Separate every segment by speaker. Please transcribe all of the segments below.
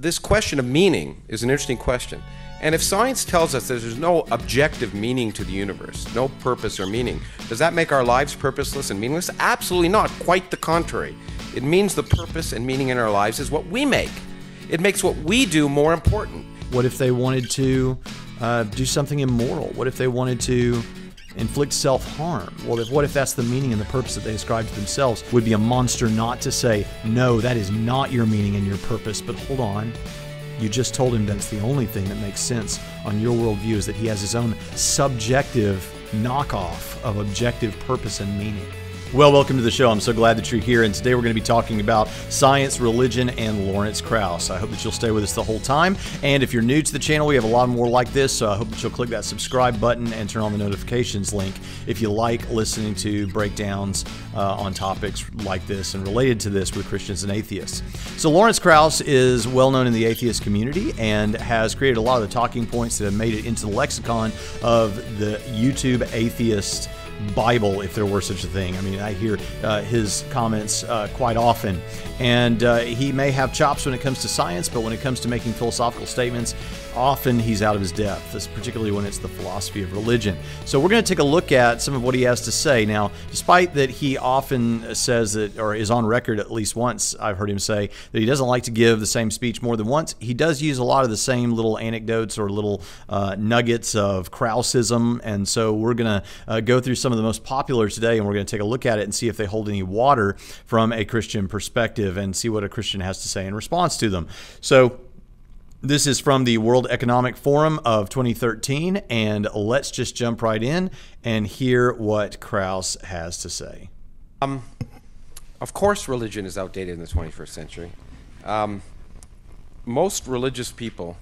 Speaker 1: This question of meaning is an interesting question. And if science tells us that there's no objective meaning to the universe, no purpose or meaning, does that make our lives purposeless and meaningless? Absolutely not. Quite the contrary. It means the purpose and meaning in our lives is what we make. It makes what we do more important.
Speaker 2: What if they wanted to uh, do something immoral? What if they wanted to inflict self harm? Well, if, what if that's the meaning and the purpose that they ascribe to themselves? Would be a monster not to say, no, that is not your meaning and your purpose, but hold on. You just told him that's the only thing that makes sense on your worldview is that he has his own subjective knockoff of objective purpose and meaning. Well, welcome to the show. I'm so glad that you're here. And today we're going to be talking about science, religion, and Lawrence Krauss. I hope that you'll stay with us the whole time. And if you're new to the channel, we have a lot more like this. So I hope that you'll click that subscribe button and turn on the notifications link if you like listening to breakdowns uh, on topics like this and related to this with Christians and atheists. So Lawrence Krauss is well known in the atheist community and has created a lot of the talking points that have made it into the lexicon of the YouTube atheist Bible, if there were such a thing. I mean, I hear uh, his comments uh, quite often, and uh, he may have chops when it comes to science, but when it comes to making philosophical statements, often he's out of his depth, particularly when it's the philosophy of religion. So we're going to take a look at some of what he has to say. Now, despite that he often says that, or is on record at least once, I've heard him say that he doesn't like to give the same speech more than once, he does use a lot of the same little anecdotes or little uh, nuggets of Kraussism, and so we're going to uh, go through some of the most popular today, and we're going to take a look at it and see if they hold any water from a Christian perspective and see what a Christian has to say in response to them. So, this is from the World Economic Forum of 2013, and let's just jump right in and hear what Krauss has to say.
Speaker 1: Um, of course, religion is outdated in the 21st century. Um, most religious people,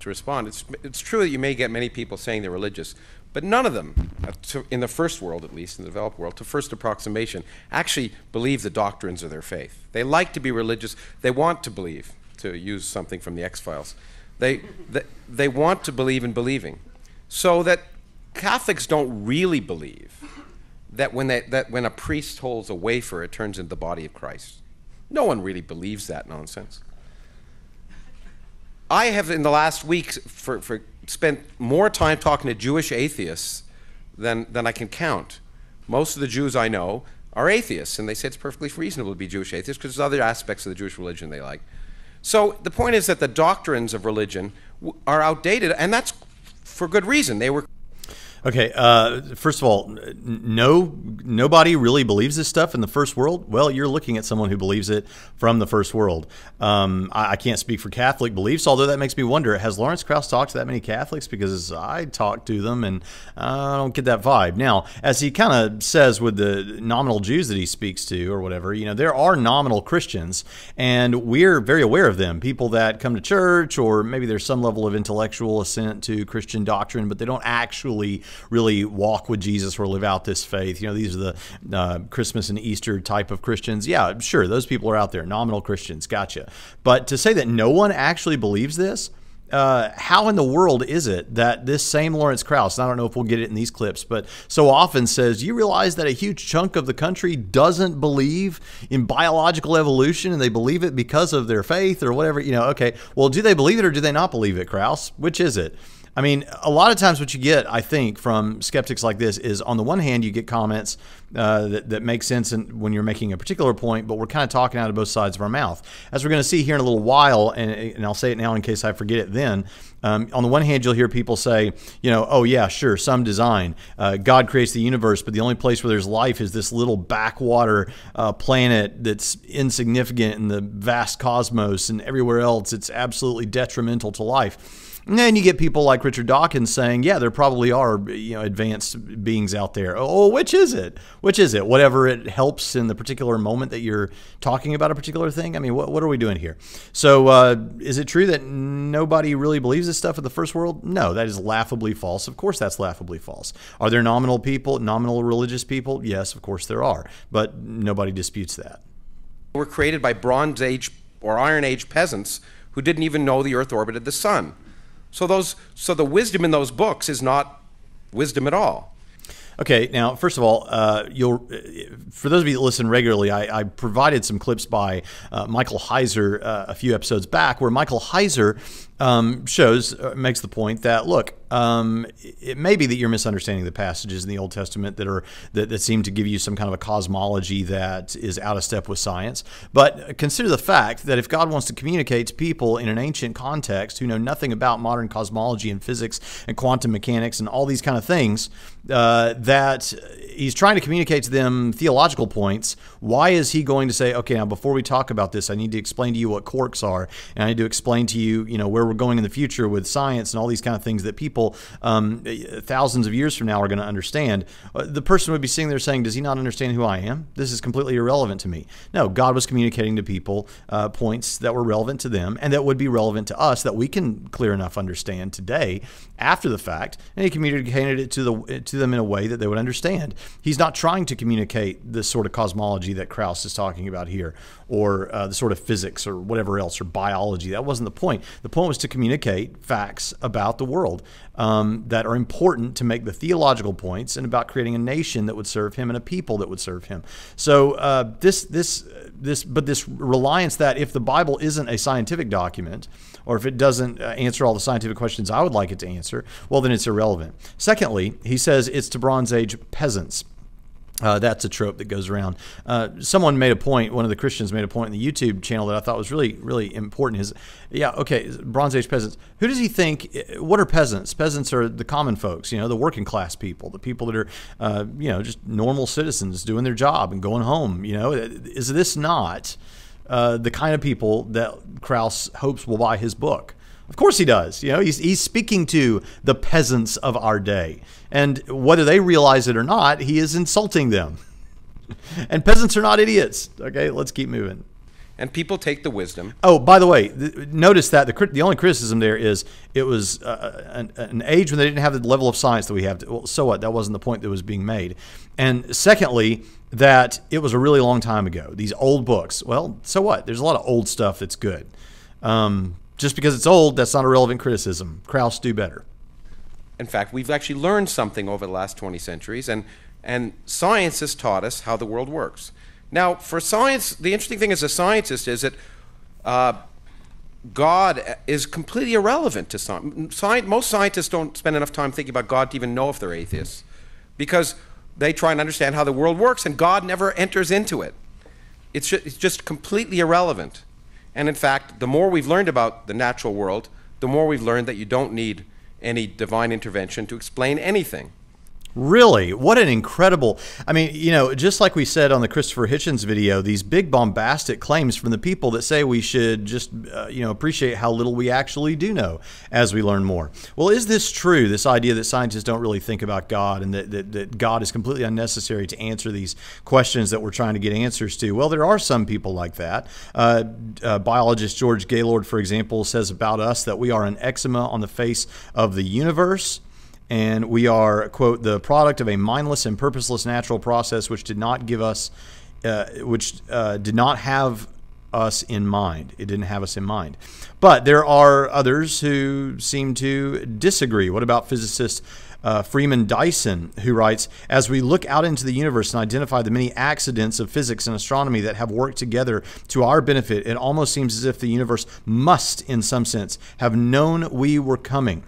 Speaker 1: to respond, it's, it's true that you may get many people saying they're religious, but none of them, uh, in the first world at least, in the developed world, to first approximation, actually believe the doctrines of their faith. They like to be religious, they want to believe to use something from the X Files. They, they, they want to believe in believing. So that Catholics don't really believe that when, they, that when a priest holds a wafer, it turns into the body of Christ. No one really believes that nonsense. I have, in the last week, for, for spent more time talking to Jewish atheists than, than I can count. Most of the Jews I know are atheists, and they say it's perfectly reasonable to be Jewish atheists because there's other aspects of the Jewish religion they like. So the point is that the doctrines of religion are outdated, and that's for good reason. They were
Speaker 2: Okay, uh, first of all, no, nobody really believes this stuff in the first world. Well, you're looking at someone who believes it from the first world. Um, I, I, can't speak for Catholic beliefs, although that makes me wonder: Has Lawrence Krauss talked to that many Catholics? Because I talk to them, and I don't get that vibe. Now, as he kind of says with the nominal Jews that he speaks to, or whatever, you know, there are nominal Christians, and we're very aware of them. People that come to church, or maybe there's some level of intellectual assent to Christian doctrine, but they don't actually really walk with Jesus or live out this faith. You know, these are the uh, Christmas and Easter type of Christians. Yeah, sure, those people are out there, nominal Christians, gotcha. But to say that no one actually believes this, uh, how in the world is it that this same Lawrence Krauss, I don't know if we'll get it in these clips, but so often says, you realize that a huge chunk of the country doesn't believe in biological evolution and they believe it because of their faith or whatever? You know, okay, well, do they believe it or do they not believe it, Krauss? Which is it? I mean, a lot of times what you get, I think, from skeptics like this is on the one hand, you get comments uh, that, that make sense in, when you're making a particular point, but we're kind of talking out of both sides of our mouth. As we're going to see here in a little while, and, and I'll say it now in case I forget it then, um, on the one hand, you'll hear people say, you know, oh, yeah, sure, some design. Uh, God creates the universe, but the only place where there's life is this little backwater uh, planet that's insignificant in the vast cosmos, and everywhere else it's absolutely detrimental to life. And you get people like Richard Dawkins saying, yeah, there probably are you know advanced beings out there. Oh, which is it? Which is it? Whatever it helps in the particular moment that you're talking about a particular thing. I mean, what, what are we doing here? So uh, is it true that nobody really believes this stuff in the first world? No, that is laughably false. Of course, that's laughably false. Are there nominal people, nominal religious people? Yes, of course there are. But nobody disputes that.
Speaker 1: Were created by Bronze Age or Iron Age peasants who didn't even know the Earth orbited the sun. So those so the wisdom in those books is not wisdom at all.
Speaker 2: Okay, now first of all, uh, you'll for those of you that listen regularly, I, I provided some clips by uh, Michael Heiser uh, a few episodes back, where Michael Heiser um, shows uh, makes the point that look, um, it may be that you're misunderstanding the passages in the Old Testament that are that, that seem to give you some kind of a cosmology that is out of step with science. But consider the fact that if God wants to communicate to people in an ancient context who know nothing about modern cosmology and physics and quantum mechanics and all these kind of things, uh, that he's trying to communicate to them theological points. Why is he going to say, okay, now before we talk about this, I need to explain to you what quarks are, and I need to explain to you, you know, where we're going in the future with science and all these kind of things that people um, thousands of years from now are going to understand. Uh, the person would be sitting there saying, does he not understand who I am? This is completely irrelevant to me. No, God was communicating to people uh, points that were relevant to them and that would be relevant to us that we can clear enough understand today after the fact, and he communicated it to the to them in a way that they would understand. He's not trying to communicate this sort of cosmology that Krauss is talking about here, or uh, the sort of physics or whatever else, or biology. That wasn't the point. The point was to communicate facts about the world um, that are important to make the theological points and about creating a nation that would serve him and a people that would serve him. So uh, this this this, but this reliance that if the Bible isn't a scientific document, or if it doesn't uh, answer all the scientific questions I would like it to answer, well, then it's irrelevant. Secondly, he says it's to Bronze Age peasants. Uh, that's a trope that goes around. Uh, someone made a point. One of the Christians made a point in the YouTube channel that I thought was really, really important. Is yeah, okay, Bronze Age peasants. Who does he think? What are peasants? Peasants are the common folks. You know, the working class people, the people that are, uh, you know, just normal citizens doing their job and going home. You know, is this not uh, the kind of people that Krauss hopes will buy his book? Of course he does. You know, he's, he's speaking to the peasants of our day. And whether they realize it or not, he is insulting them. and peasants are not idiots. Okay, let's keep moving.
Speaker 1: And people take the wisdom.
Speaker 2: Oh, by the way, th- notice that the, the only criticism there is it was uh, an, an, age when they didn't have the level of science that we have. To, well, so what? That wasn't the point that was being made. And secondly, that it was a really long time ago. These old books. Well, so what? There's a lot of old stuff that's good. Um, just because it's old, that's not a relevant criticism. Krauss do better.
Speaker 1: In fact, we've actually learned something over the last 20 centuries, and, and science has taught us how the world works. Now, for science, the interesting thing as a scientist is that uh, God is completely irrelevant to science. Most scientists don't spend enough time thinking about God to even know if they're atheists because they try and understand how the world works, and God never enters into it. It's just, it's just completely irrelevant. And in fact, the more we've learned about the natural world, the more we've learned that you don't need any divine intervention to explain anything.
Speaker 2: Really? What an incredible. I mean, you know, just like we said on the Christopher Hitchens video, these big bombastic claims from the people that say we should just, uh, you know, appreciate how little we actually do know as we learn more. Well, is this true? This idea that scientists don't really think about God and that, that, that God is completely unnecessary to answer these questions that we're trying to get answers to? Well, there are some people like that. Uh, uh, biologist George Gaylord, for example, says about us that we are an eczema on the face of the universe and we are quote the product of a mindless and purposeless natural process which did not give us uh, which uh, did not have us in mind. It didn't have us in mind. But there are others who seem to disagree. What about physicist uh, Freeman Dyson, who writes As we look out into the universe and identify the many accidents of physics and astronomy that have worked together to our benefit, it almost seems as if the universe must, in some sense, have known we were coming.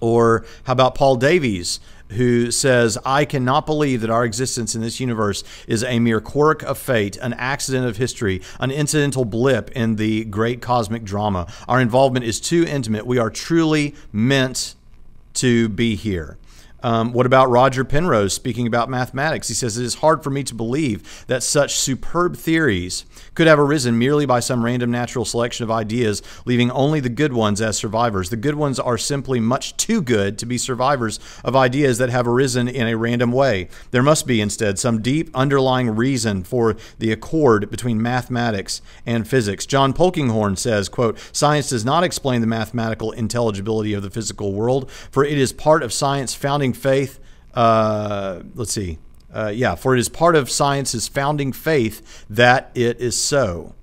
Speaker 2: Or how about Paul Davies, who says, I cannot believe that our existence in this universe is a mere quirk of fate, an accident of history, an incidental blip in the great cosmic drama. Our involvement is too intimate. We are truly meant to be here. Um, what about Roger Penrose speaking about mathematics? He says, It is hard for me to believe that such superb theories could have arisen merely by some random natural selection of ideas, leaving only the good ones as survivors. The good ones are simply much too good to be survivors of ideas that have arisen in a random way. There must be, instead, some deep underlying reason for the accord between mathematics and physics. John Polkinghorne says, quote, Science does not explain the mathematical intelligibility of the physical world, for it is part of science founding faith. Uh, let's see. Uh, yeah, for it is part of science's founding faith that it is so.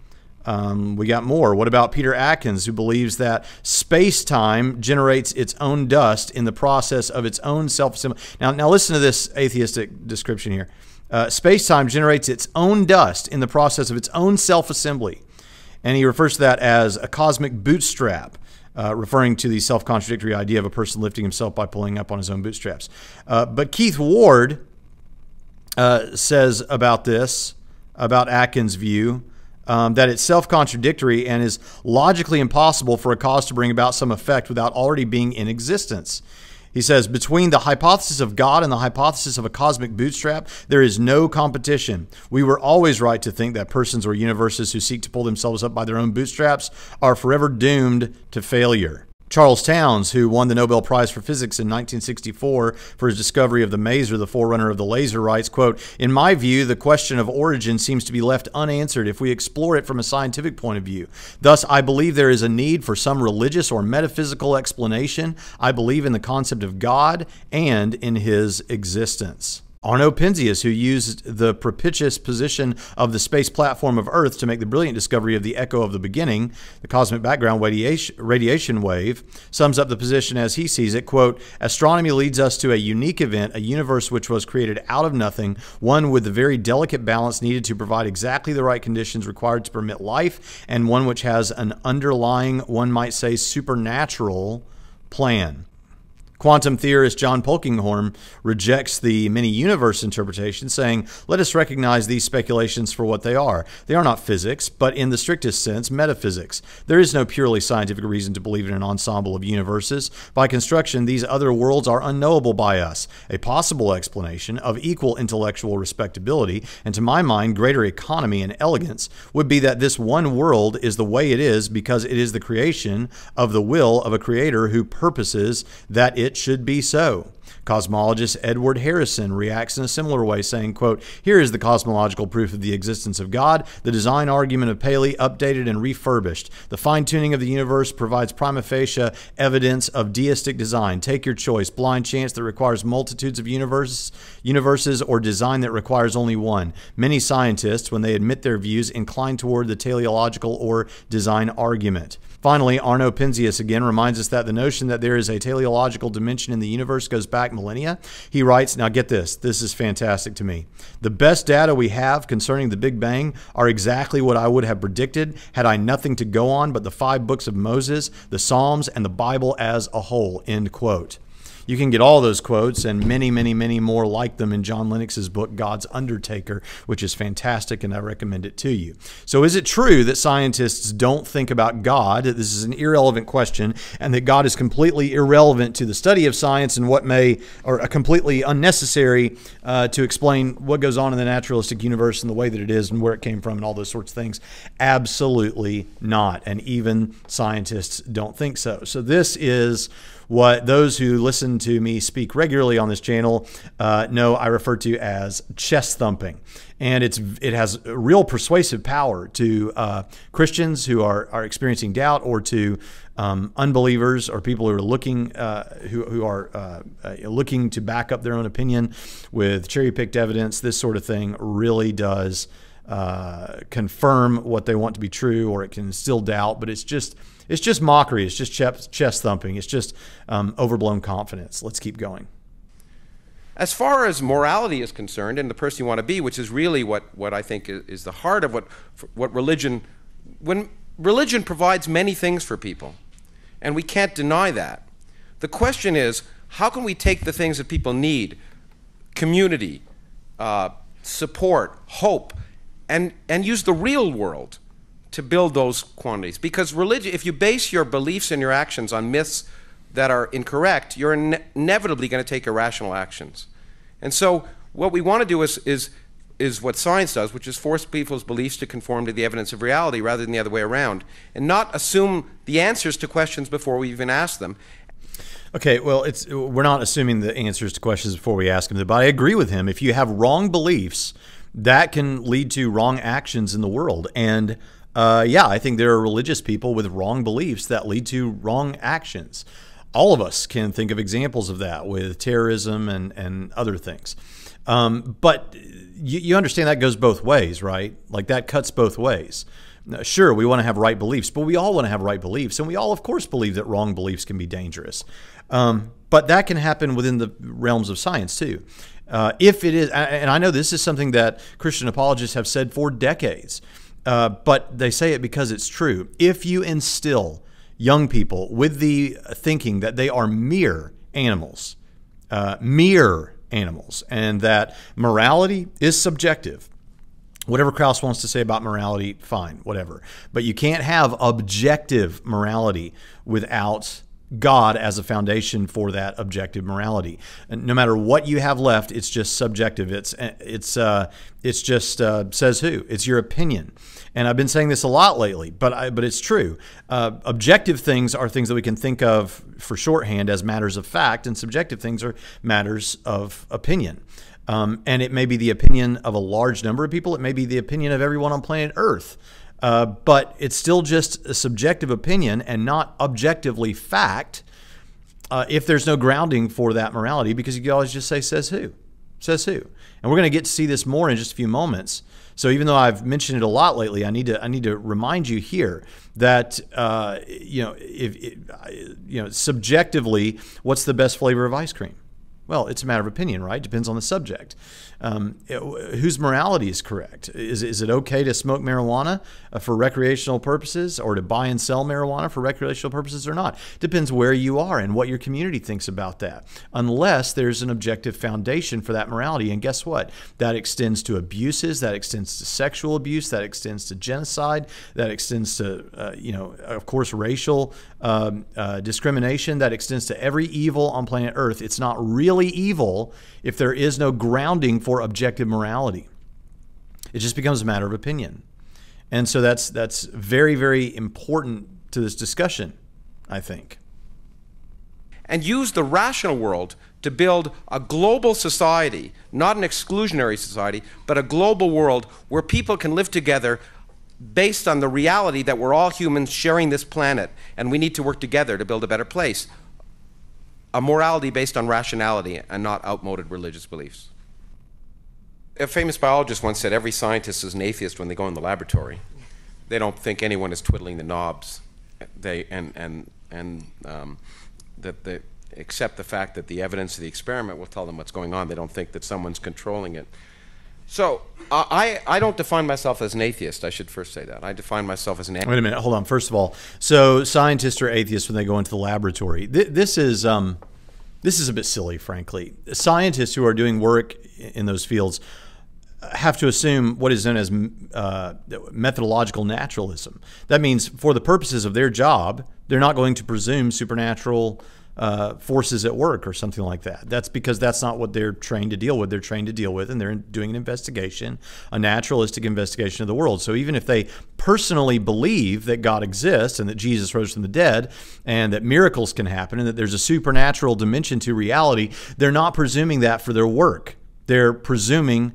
Speaker 2: Um, we got more. What about Peter Atkins, who believes that space time generates its own dust in the process of its own self assembly? Now, now listen to this atheistic description here. Uh, space time generates its own dust in the process of its own self assembly. And he refers to that as a cosmic bootstrap. Uh, referring to the self contradictory idea of a person lifting himself by pulling up on his own bootstraps. Uh, but Keith Ward uh, says about this, about Atkins' view, um, that it's self contradictory and is logically impossible for a cause to bring about some effect without already being in existence. He says, between the hypothesis of God and the hypothesis of a cosmic bootstrap, there is no competition. We were always right to think that persons or universes who seek to pull themselves up by their own bootstraps are forever doomed to failure. Charles Townes, who won the Nobel Prize for Physics in 1964 for his discovery of the maser, the forerunner of the laser, writes, quote, In my view, the question of origin seems to be left unanswered if we explore it from a scientific point of view. Thus, I believe there is a need for some religious or metaphysical explanation. I believe in the concept of God and in his existence. Arno Penzias, who used the propitious position of the space platform of Earth to make the brilliant discovery of the echo of the beginning, the cosmic background radiation wave, sums up the position as he sees it, quote, Astronomy leads us to a unique event, a universe which was created out of nothing, one with the very delicate balance needed to provide exactly the right conditions required to permit life, and one which has an underlying, one might say, supernatural plan. Quantum theorist John Polkinghorne rejects the many universe interpretation, saying, Let us recognize these speculations for what they are. They are not physics, but in the strictest sense, metaphysics. There is no purely scientific reason to believe in an ensemble of universes. By construction, these other worlds are unknowable by us. A possible explanation of equal intellectual respectability, and to my mind, greater economy and elegance, would be that this one world is the way it is because it is the creation of the will of a creator who purposes that it it should be so. Cosmologist Edward Harrison reacts in a similar way, saying, quote, Here is the cosmological proof of the existence of God, the design argument of Paley updated and refurbished. The fine-tuning of the universe provides prima facie evidence of deistic design. Take your choice, blind chance that requires multitudes of universes, universes or design that requires only one. Many scientists, when they admit their views, incline toward the teleological or design argument. Finally, Arno Penzias again reminds us that the notion that there is a teleological dimension in the universe goes back millennia. He writes, now get this, this is fantastic to me. The best data we have concerning the Big Bang are exactly what I would have predicted had I nothing to go on but the five books of Moses, the Psalms, and the Bible as a whole, end quote. You can get all those quotes and many, many, many more like them in John Lennox's book, God's Undertaker, which is fantastic, and I recommend it to you. So, is it true that scientists don't think about God? This is an irrelevant question, and that God is completely irrelevant to the study of science and what may, or completely unnecessary uh, to explain what goes on in the naturalistic universe and the way that it is and where it came from and all those sorts of things? Absolutely not. And even scientists don't think so. So, this is what those who listen to me speak regularly on this channel uh, know I refer to as chest thumping. And it's it has real persuasive power to uh, Christians who are, are experiencing doubt or to um, unbelievers or people who are looking uh, who, who are uh, uh, looking to back up their own opinion with cherry picked evidence. This sort of thing really does uh, confirm what they want to be true, or it can instill doubt. But it's just it's just mockery. It's just chest, thumping. It's just um, overblown confidence. Let's keep going.
Speaker 1: As far as morality is concerned, and the person you want to be, which is really what, what I think is, is the heart of what what religion when religion provides many things for people, and we can't deny that. The question is, how can we take the things that people need, community, uh, support, hope, and, and use the real world to build those quantities. Because religion, if you base your beliefs and your actions on myths that are incorrect, you're in inevitably going to take irrational actions. And so, what we want to do is, is, is what science does, which is force people's beliefs to conform to the evidence of reality rather than the other way around, and not assume the answers to questions before we even ask them.
Speaker 2: Okay, well, it's we're not assuming the answers to questions before we ask them, but I agree with him. If you have wrong beliefs, that can lead to wrong actions in the world. And uh, yeah, I think there are religious people with wrong beliefs that lead to wrong actions. All of us can think of examples of that with terrorism and, and other things. Um, but you, you understand that goes both ways, right? Like that cuts both ways. Sure, we want to have right beliefs, but we all want to have right beliefs, and we all, of course, believe that wrong beliefs can be dangerous. Um, but that can happen within the realms of science too. Uh, if it is, and I know this is something that Christian apologists have said for decades, uh, but they say it because it's true. If you instill young people with the thinking that they are mere animals, uh, mere animals, and that morality is subjective, whatever Krauss wants to say about morality, fine, whatever. But you can't have objective morality without God as a foundation for that objective morality. And no matter what you have left, it's just subjective. It's it's uh, it's just uh, says who. It's your opinion. And I've been saying this a lot lately, but I, but it's true. Uh, objective things are things that we can think of for shorthand as matters of fact, and subjective things are matters of opinion. Um, and it may be the opinion of a large number of people. It may be the opinion of everyone on planet Earth. Uh, but it's still just a subjective opinion and not objectively fact uh, if there's no grounding for that morality because you can always just say, says who? Says who? And we're going to get to see this more in just a few moments. So even though I've mentioned it a lot lately, I need to I need to remind you here that uh, you know if, if you know subjectively, what's the best flavor of ice cream? Well, it's a matter of opinion, right? Depends on the subject. Um, whose morality is correct? Is, is it okay to smoke marijuana uh, for recreational purposes or to buy and sell marijuana for recreational purposes or not? Depends where you are and what your community thinks about that. Unless there's an objective foundation for that morality. And guess what? That extends to abuses, that extends to sexual abuse, that extends to genocide, that extends to, uh, you know, of course, racial um, uh, discrimination, that extends to every evil on planet Earth. It's not really evil if there is no grounding for objective morality. It just becomes a matter of opinion. And so that's that's very very important to this discussion, I think.
Speaker 1: And use the rational world to build a global society, not an exclusionary society, but a global world where people can live together based on the reality that we're all humans sharing this planet and we need to work together to build a better place. A morality based on rationality and not outmoded religious beliefs. A famous biologist once said every scientist is an atheist when they go in the laboratory. They don't think anyone is twiddling the knobs. They, and and, and um, that they accept the fact that the evidence of the experiment will tell them what's going on. They don't think that someone's controlling it. So uh, I, I don't define myself as an atheist. I should first say that. I define myself as an.
Speaker 2: Wait a minute. Hold on. First of all, so scientists are atheists when they go into the laboratory. Th- this is um, this is a bit silly, frankly. Scientists who are doing work in those fields have to assume what is known as uh, methodological naturalism. That means, for the purposes of their job, they're not going to presume supernatural uh, forces at work or something like that. That's because that's not what they're trained to deal with. They're trained to deal with, and they're doing an investigation, a naturalistic investigation of the world. So even if they personally believe that God exists and that Jesus rose from the dead and that miracles can happen and that there's a supernatural dimension to reality, they're not presuming that for their work. They're presuming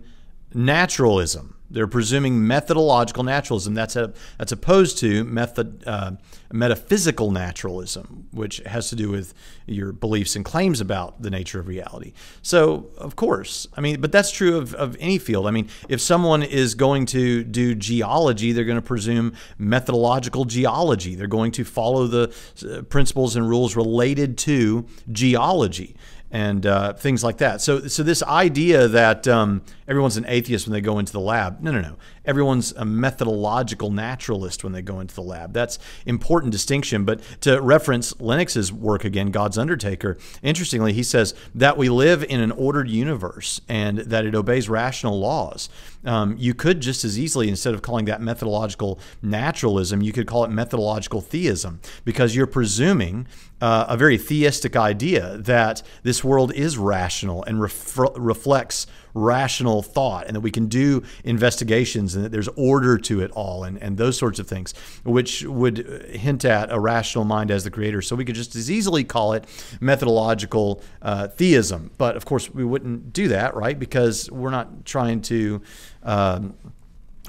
Speaker 2: naturalism. They're presuming methodological naturalism. That's a, that's opposed to method uh, metaphysical naturalism, which has to do with your beliefs and claims about the nature of reality. So, of course, I mean, but that's true of, of any field. I mean, if someone is going to do geology, they're going to presume methodological geology. They're going to follow the uh, principles and rules related to geology and uh, things like that. So, so this idea that um, everyone's an atheist when they go into the lab, no, no, no. Everyone's a methodological naturalist when they go into the lab. That's important distinction. But to reference Lennox's work again, God's Undertaker, interestingly, he says that we live in an ordered universe and that it obeys rational laws. Um, you could just as easily, instead of calling that methodological naturalism, you could call it methodological theism because you're presuming uh, a very theistic idea that this world is rational and ref- reflects rational thought and that we can do investigations and that there's order to it all and, and those sorts of things, which would hint at a rational mind as the creator. So we could just as easily call it methodological uh, theism. But of course, we wouldn't do that, right? Because we're not trying to. Um,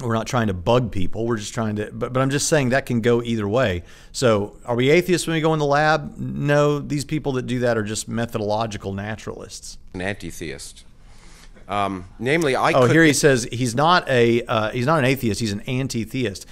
Speaker 2: we're not trying to bug people. We're just trying to, but, but I'm just saying that can go either way. So, are we atheists when we go in the lab? No, these people that do that are just methodological naturalists.
Speaker 1: An anti theist. Um, namely, I.
Speaker 2: Oh, here he says he's not a uh, he's not an atheist. He's an anti-theist.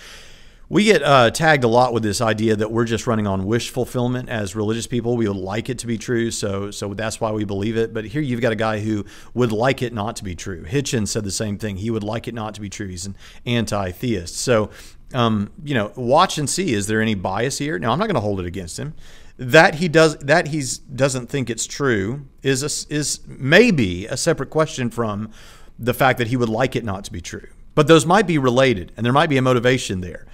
Speaker 2: We get uh, tagged a lot with this idea that we're just running on wish fulfillment as religious people. We would like it to be true, so so that's why we believe it. But here you've got a guy who would like it not to be true. Hitchens said the same thing. He would like it not to be true. He's an anti-theist. So um, you know, watch and see. Is there any bias here? Now, I'm not going to hold it against him. That he does that he's doesn't think it's true is a, is maybe a separate question from the fact that he would like it not to be true. But those might be related, and there might be a motivation there.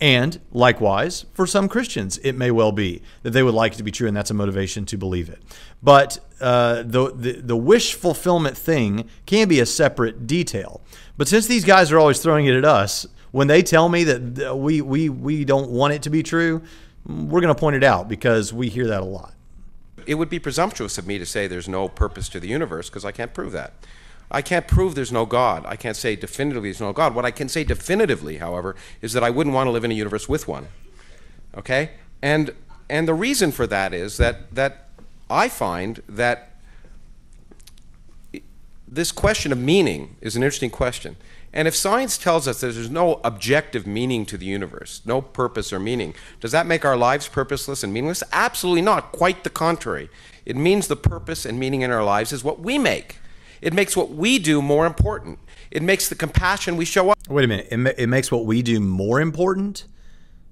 Speaker 2: And likewise, for some Christians, it may well be that they would like it to be true, and that's a motivation to believe it. But uh, the, the, the wish fulfillment thing can be a separate detail. But since these guys are always throwing it at us, when they tell me that we, we, we don't want it to be true, we're going to point it out because we hear that a lot.
Speaker 1: It would be presumptuous of me to say there's no purpose to the universe because I can't prove that. I can't prove there's no God. I can't say definitively there's no God. What I can say definitively, however, is that I wouldn't want to live in a universe with one. Okay? And and the reason for that is that that I find that this question of meaning is an interesting question. And if science tells us that there's no objective meaning to the universe, no purpose or meaning, does that make our lives purposeless and meaningless? Absolutely not. Quite the contrary. It means the purpose and meaning in our lives is what we make. It makes what we do more important. It makes the compassion we show up.
Speaker 2: Wait a minute. It, ma- it makes what we do more important?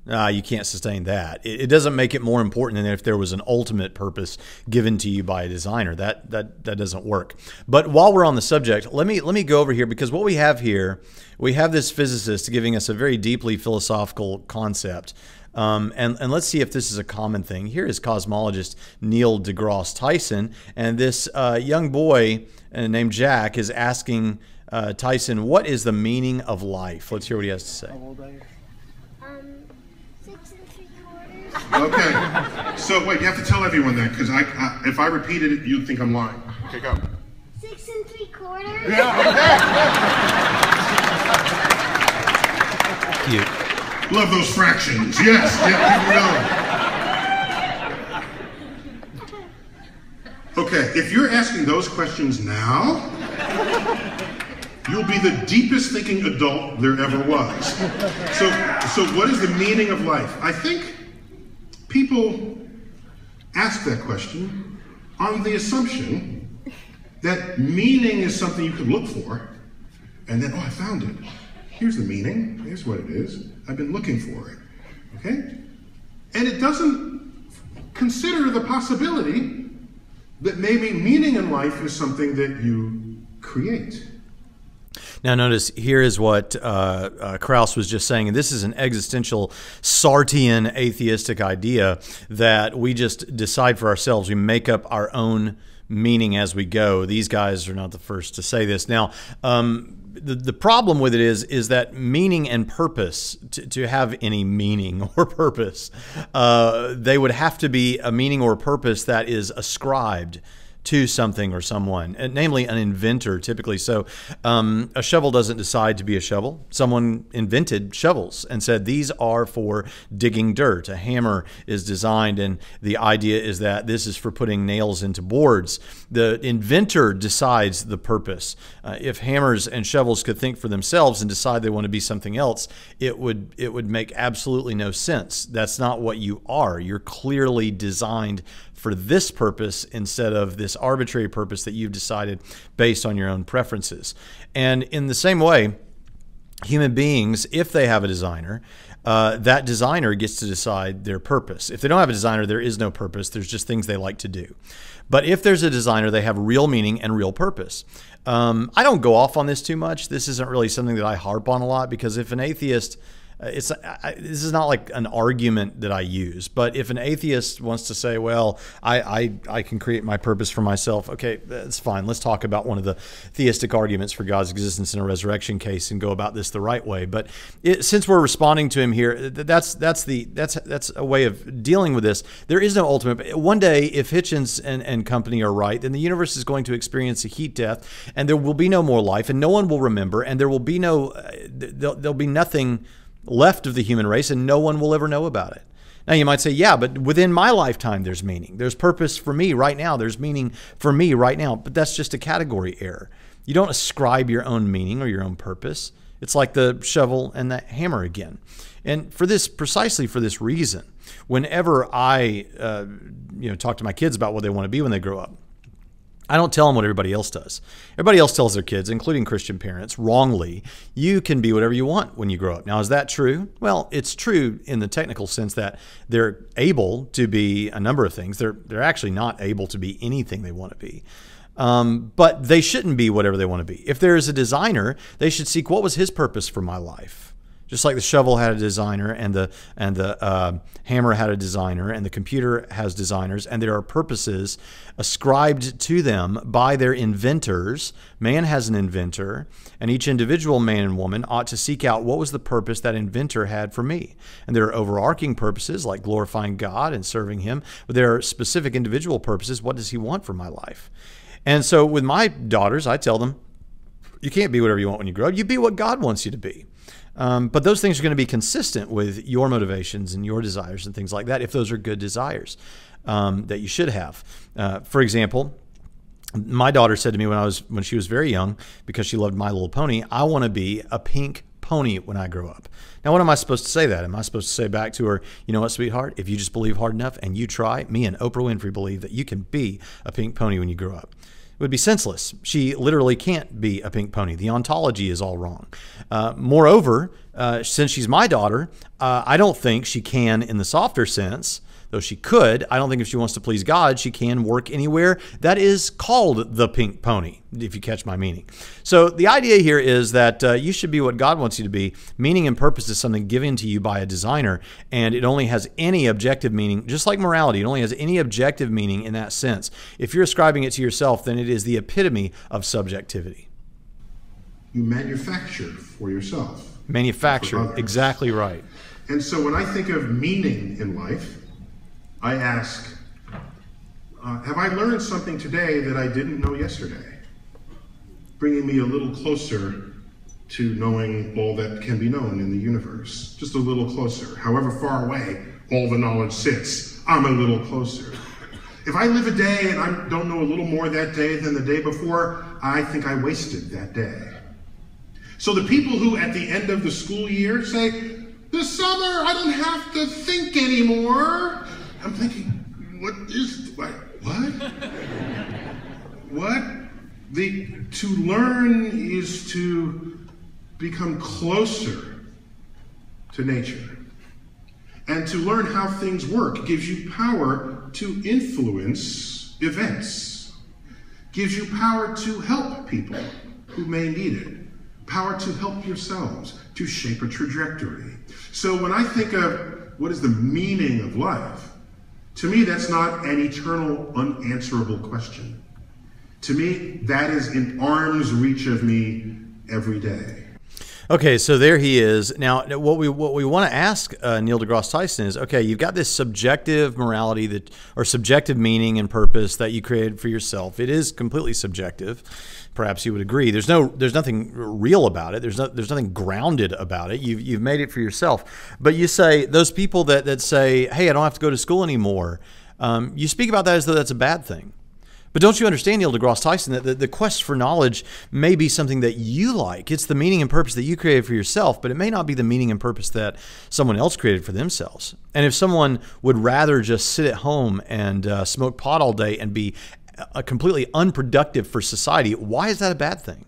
Speaker 2: Uh, you can't sustain that. It, it, doesn't make it more important than if there was an ultimate purpose given to you by a designer. That that that doesn't work. But while we're on the subject, let me let me go over here because what we have here, we have this physicist giving us a very deeply philosophical concept. Um, and, and let's see if this is a common thing. Here is cosmologist Neil deGrasse Tyson, and this uh, young boy uh, named Jack is asking uh, Tyson, "What is the meaning of life?" Let's hear what he has to say.
Speaker 3: How old are you?
Speaker 4: Um, six and three quarters.
Speaker 3: Okay. So wait, you have to tell everyone that because I, I, if I repeated it, you'd think I'm lying. Okay, go.
Speaker 4: Six and three quarters. Yeah.
Speaker 2: Cute.
Speaker 3: Love those fractions. Yes. Yeah, people know. Okay, if you're asking those questions now, you'll be the deepest thinking adult there ever was. So, so what is the meaning of life? I think people ask that question on the assumption that meaning is something you can look for, and then, oh, I found it. Here's the meaning. Here's what it is. I've been looking for it. Okay? And it doesn't consider the possibility that maybe meaning in life is something that you create.
Speaker 2: Now, notice here is what uh, uh, Krauss was just saying, and this is an existential Sartrean atheistic idea that we just decide for ourselves. We make up our own meaning as we go. These guys are not the first to say this. Now, um, the, the problem with it is is that meaning and purpose to, to have any meaning or purpose uh, they would have to be a meaning or purpose that is ascribed to something or someone, namely an inventor typically. So um, a shovel doesn't decide to be a shovel. Someone invented shovels and said these are for digging dirt. A hammer is designed, and the idea is that this is for putting nails into boards. The inventor decides the purpose. Uh, if hammers and shovels could think for themselves and decide they want to be something else, it would it would make absolutely no sense. That's not what you are. You're clearly designed for this purpose instead of this arbitrary purpose that you've decided based on your own preferences. And in the same way, human beings, if they have a designer, uh, that designer gets to decide their purpose. If they don't have a designer, there is no purpose. There's just things they like to do. But if there's a designer, they have real meaning and real purpose. Um, I don't go off on this too much. This isn't really something that I harp on a lot because if an atheist it's I, this is not like an argument that I use, but if an atheist wants to say, "Well, I, I I can create my purpose for myself," okay, that's fine. Let's talk about one of the theistic arguments for God's existence in a resurrection case and go about this the right way. But it, since we're responding to him here, that's that's the that's that's a way of dealing with this. There is no ultimate. One day, if Hitchens and, and company are right, then the universe is going to experience a heat death, and there will be no more life, and no one will remember, and there will be no uh, there'll, there'll be nothing left of the human race, and no one will ever know about it. Now, you might say, yeah, but within my lifetime, there's meaning. There's purpose for me right now. There's meaning for me right now. But that's just a category error. You don't ascribe your own meaning or your own purpose. It's like the shovel and the hammer again. And for this, precisely for this reason, whenever I, uh, you know, talk to my kids about what they want to be when they grow up, I don't tell them what everybody else does. Everybody else tells their kids, including Christian parents, wrongly, you can be whatever you want when you grow up. Now, is that true? Well, it's true in the technical sense that they're able to be a number of things. They're they're actually not able to be anything they want to be. Um, but they shouldn't be whatever they want to be. If there is a designer, they should seek what was his purpose for my life. Just like the shovel had a designer, and the and the uh, hammer had a designer, and the computer has designers, and there are purposes ascribed to them by their inventors. Man has an inventor, and each individual man and woman ought to seek out what was the purpose that inventor had for me. And there are overarching purposes like glorifying God and serving Him, but there are specific individual purposes. What does He want for my life? And so with my daughters, I tell them, you can't be whatever you want when you grow up. You be what God wants you to be. Um, but those things are going to be consistent with your motivations and your desires and things like that, if those are good desires um, that you should have. Uh, for example, my daughter said to me when I was when she was very young, because she loved My Little Pony, I want to be a pink pony when I grow up. Now, what am I supposed to say that? Am I supposed to say back to her, you know what, sweetheart? If you just believe hard enough and you try, me and Oprah Winfrey believe that you can be a pink pony when you grow up it would be senseless. She literally can't be a pink pony. The ontology is all wrong. Uh, moreover, uh, since she's my daughter, uh, I don't think she can, in the softer sense, though she could, I don't think if she wants to please God, she can work anywhere that is called the pink pony, if you catch my meaning. So the idea here is that uh, you should be what God wants you to be. Meaning and purpose is something given to you by a designer, and it only has any objective meaning, just like morality, it only has any objective meaning in that sense. If you're ascribing it to yourself, then it is the epitome of subjectivity.
Speaker 3: You manufacture for yourself.
Speaker 2: Manufacture, exactly right.
Speaker 3: And so when I think of meaning in life, I ask, uh, have I learned something today that I didn't know yesterday? Bringing me a little closer to knowing all that can be known in the universe. Just a little closer. However far away all the knowledge sits, I'm a little closer. If I live a day and I don't know a little more that day than the day before, I think I wasted that day. So the people who at the end of the school year say, this summer I don't have to think anymore, I'm thinking, what is what? What? what? The to learn is to become closer to nature. And to learn how things work gives you power to influence events. Gives you power to help people who may need it. Power to help yourselves, to shape a trajectory. So when I think of what is the meaning of life, to me, that's not an eternal, unanswerable question. To me, that is in arm's reach of me every day.
Speaker 2: Okay, so there he is. Now, what we what we want to ask uh, Neil deGrasse Tyson is, okay, you've got this subjective morality that, or subjective meaning and purpose that you created for yourself. It is completely subjective. Perhaps you would agree. There's no, there's nothing real about it. There's no, there's nothing grounded about it. You've you've made it for yourself. But you say those people that that say, hey, I don't have to go to school anymore. Um, you speak about that as though that's a bad thing. But don't you understand, Neil deGrasse Tyson, that the, the, quest for knowledge may be something that you like? It's the meaning and purpose that you created for yourself, but it may not be the meaning and purpose that someone else created for themselves. And if someone would rather just sit at home and uh, smoke pot all day and be uh, completely unproductive for society, why is that a bad thing?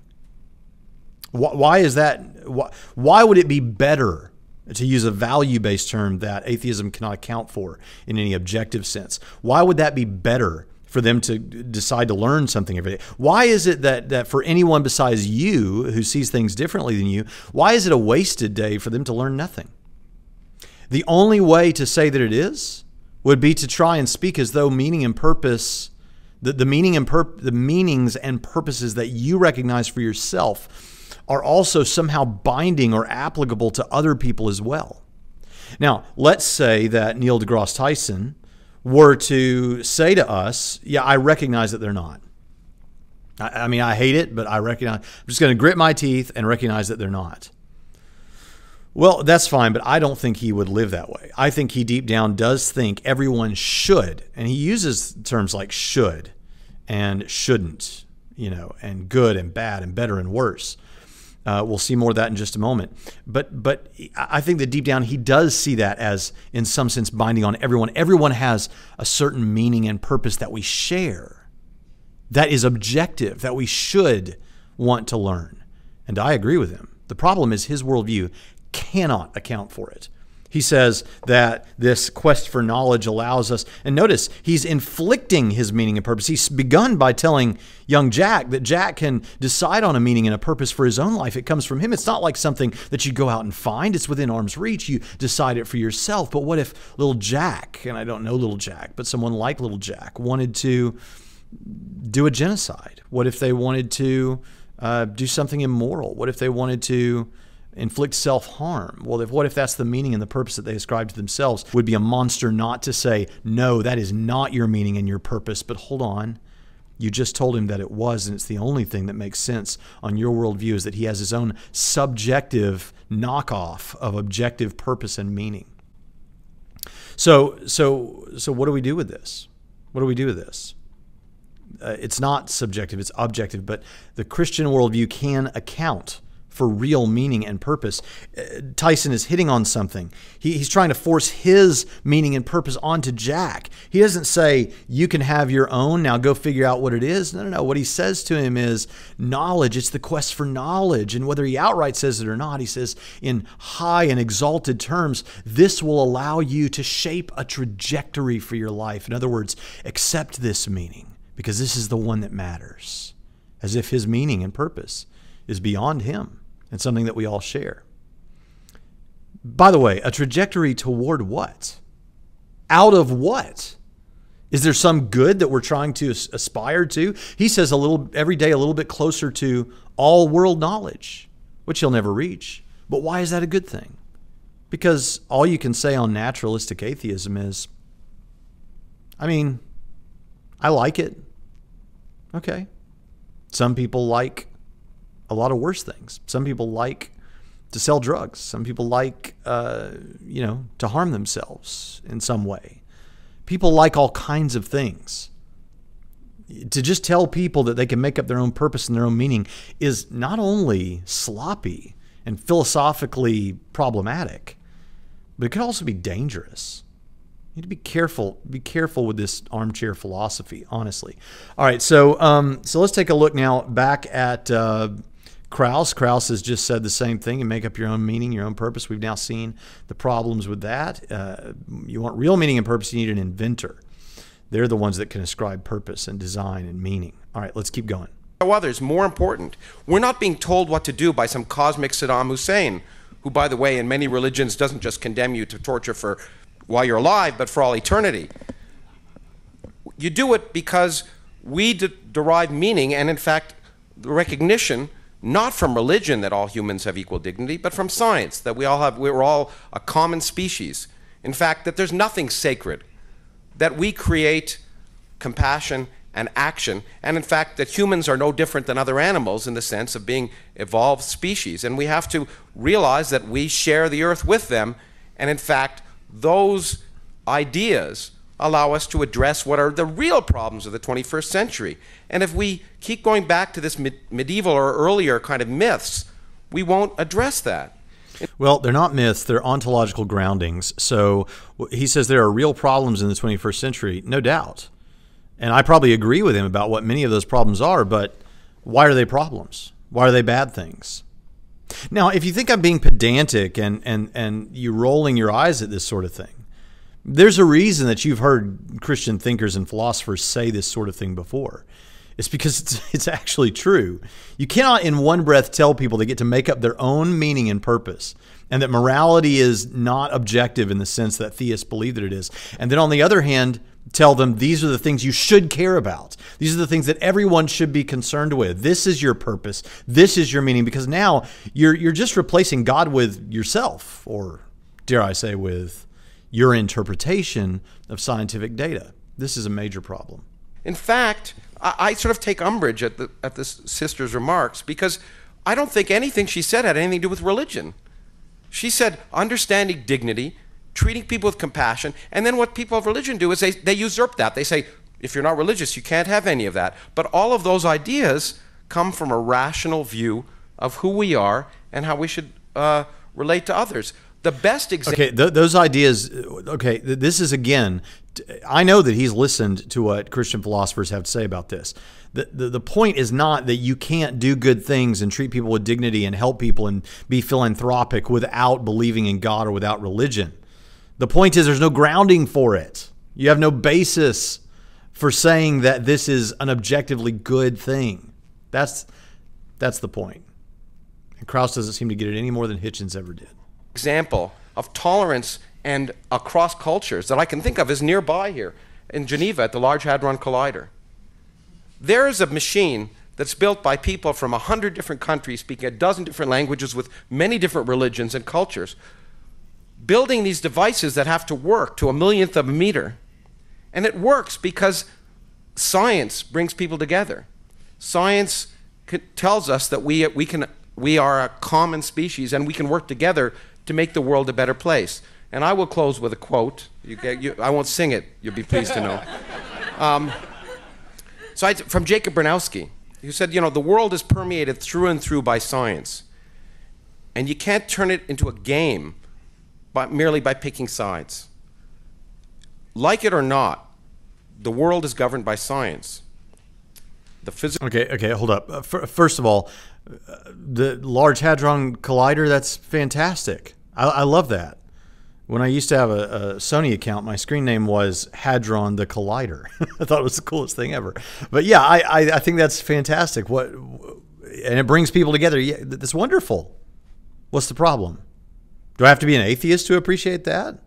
Speaker 2: Why, why is that? Why, why would it be better? to use a value based term that atheism cannot account for in any objective sense. Why would that be better for them to decide to learn something every day. Why is it that, that for anyone besides you who sees things differently than you, why is it a wasted day for them to learn nothing? The only way to say that it is would be to try and speak as though meaning and purpose, the, the meaning and pur- the meanings and purposes that you recognize for yourself are also somehow binding or applicable to other people as well. Now, let's say that Neil deGrasse Tyson were to say to us, yeah, I recognize that they're not. I, I mean, I hate it, but I recognize, I'm just going to grit my teeth and recognize that they're not. Well, that's fine, but I don't think he would live that way. I think he deep down does think everyone should, and he uses terms like should and shouldn't, you know, and good and bad and better and worse. Uh, we'll see more of that in just a moment. But but I think that deep down he does see that as, in some sense, binding on everyone. Everyone has a certain meaning and purpose that we share, that is objective, that we should want to learn. And I agree with him. The problem is his worldview cannot account for it. He says that this quest for knowledge allows us, and notice he's inflicting his meaning and purpose. He's begun by telling young Jack that Jack can decide on a meaning and a purpose for his own life. It comes from him. It's not like something that you go out and find, it's within arm's reach. You decide it for yourself. But what if little Jack, and I don't know little Jack, but someone like little Jack, wanted to do a genocide? What if they wanted to uh, do something immoral? What if they wanted to inflict self harm. Well, if, what if that's the meaning and the purpose that they ascribe to themselves? Would be a monster not to say, no, that is not your meaning and your purpose, but hold on. You just told him that it was, and it's the only thing that makes sense on your worldview is that he has his own subjective knockoff of objective purpose and meaning. So, so, so, what do we do with this? What do we do with this? Uh, it's not subjective; it's objective. But the Christian worldview can account for real meaning and purpose. Uh, Tyson is hitting on something. He, he's trying to force his meaning and purpose onto Jack. He doesn't say, You can have your own, now go figure out what it is. No, no, no. What he says to him is knowledge. It's the quest for knowledge. And whether he outright says it or not, he says in high and exalted terms, this will allow you to shape a trajectory for your life. In other words, accept this meaning because this is the one that matters, as if his meaning and purpose is beyond him and something that we all share. By the way, a trajectory toward what? Out of what? Is there some good that we're trying to aspire to? He says a little every day a little bit closer to all world knowledge, which he'll never reach. But why is that a good thing? Because all you can say on naturalistic atheism is I mean, I like it. Okay. Some people like a lot of worse things. Some people like to sell drugs. Some people like, uh, you know, to harm themselves in some way. People like all kinds of things. To just tell people that they can make up their own purpose and their own meaning is not only sloppy and philosophically problematic, but it could also be dangerous. You need to be careful. Be careful with this armchair philosophy. Honestly. All right. So, um, so let's take a look now back at uh, Krauss. Krauss has just said the same thing and make up your own meaning, your own purpose. We've now seen the problems with that. Uh, you want real meaning and purpose, you need an inventor. They're the ones that can ascribe purpose and design and meaning. All right, let's keep going.
Speaker 1: Others, more important. We're not being told what to do by some cosmic Saddam Hussein, who, by the way, in many religions doesn't just condemn you to torture for while you're alive, but for all eternity. You do it because we derive meaning and, in fact, the recognition not from religion that all humans have equal dignity, but from science that we all have, we're all a common species. In fact, that there's nothing sacred, that we create compassion and action, and in fact, that humans are no different than other animals in the sense of being evolved species. And we have to realize that we share the earth with them, and in fact, those ideas allow us to address what are the real problems of the 21st century. And if we keep going back to this medieval or earlier kind of myths, we won't address that.
Speaker 2: Well, they're not myths, they're ontological groundings. So he says there are real problems in the 21st century, no doubt. And I probably agree with him about what many of those problems are, but why are they problems? Why are they bad things? Now, if you think I'm being pedantic and, and, and you rolling your eyes at this sort of thing, there's a reason that you've heard Christian thinkers and philosophers say this sort of thing before. It's because it's, it's actually true. You cannot, in one breath, tell people they get to make up their own meaning and purpose, and that morality is not objective in the sense that theists believe that it is. And then, on the other hand, tell them these are the things you should care about. These are the things that everyone should be concerned with. This is your purpose. This is your meaning. Because now you're you're just replacing God with yourself, or dare I say, with your interpretation of scientific data. This is a major problem.
Speaker 1: In fact, I, I sort of take umbrage at the at this sister's remarks because I don't think anything she said had anything to do with religion. She said understanding dignity, treating people with compassion, and then what people of religion do is they, they usurp that. They say, if you're not religious, you can't have any of that. But all of those ideas come from a rational view of who we are and how we should uh, relate to others. The best example.
Speaker 2: Okay, th- those ideas. Okay, th- this is again. I know that he's listened to what Christian philosophers have to say about this. The, the, the point is not that you can't do good things and treat people with dignity and help people and be philanthropic without believing in God or without religion. The point is there's no grounding for it. You have no basis for saying that this is an objectively good thing. That's that's the point. And Krauss doesn't seem to get it any more than Hitchens ever did.
Speaker 1: Example of tolerance and across cultures that I can think of is nearby here in Geneva at the Large Hadron Collider. There is a machine that's built by people from a hundred different countries speaking a dozen different languages with many different religions and cultures, building these devices that have to work to a millionth of a meter. And it works because science brings people together. Science tells us that we, we, can, we are a common species and we can work together to make the world a better place. And I will close with a quote. You, get- you, I won't sing it, you'll be pleased to know. Um, so I, from Jacob Bronowski, who said, you know, the world is permeated through and through by science. And you can't turn it into a game by, merely by picking sides. Like it or not, the world is governed by science. The physical
Speaker 2: Okay, okay, hold up. Uh, fir- first of all, uh, the Large Hadron Collider, that's fantastic. I, I love that. When I used to have a, a Sony account, my screen name was Hadron the Collider. I thought it was the coolest thing ever. But yeah, I, I, I think that's fantastic. What and it brings people together. Yeah, that's wonderful. What's the problem? Do I have to be an atheist to appreciate that?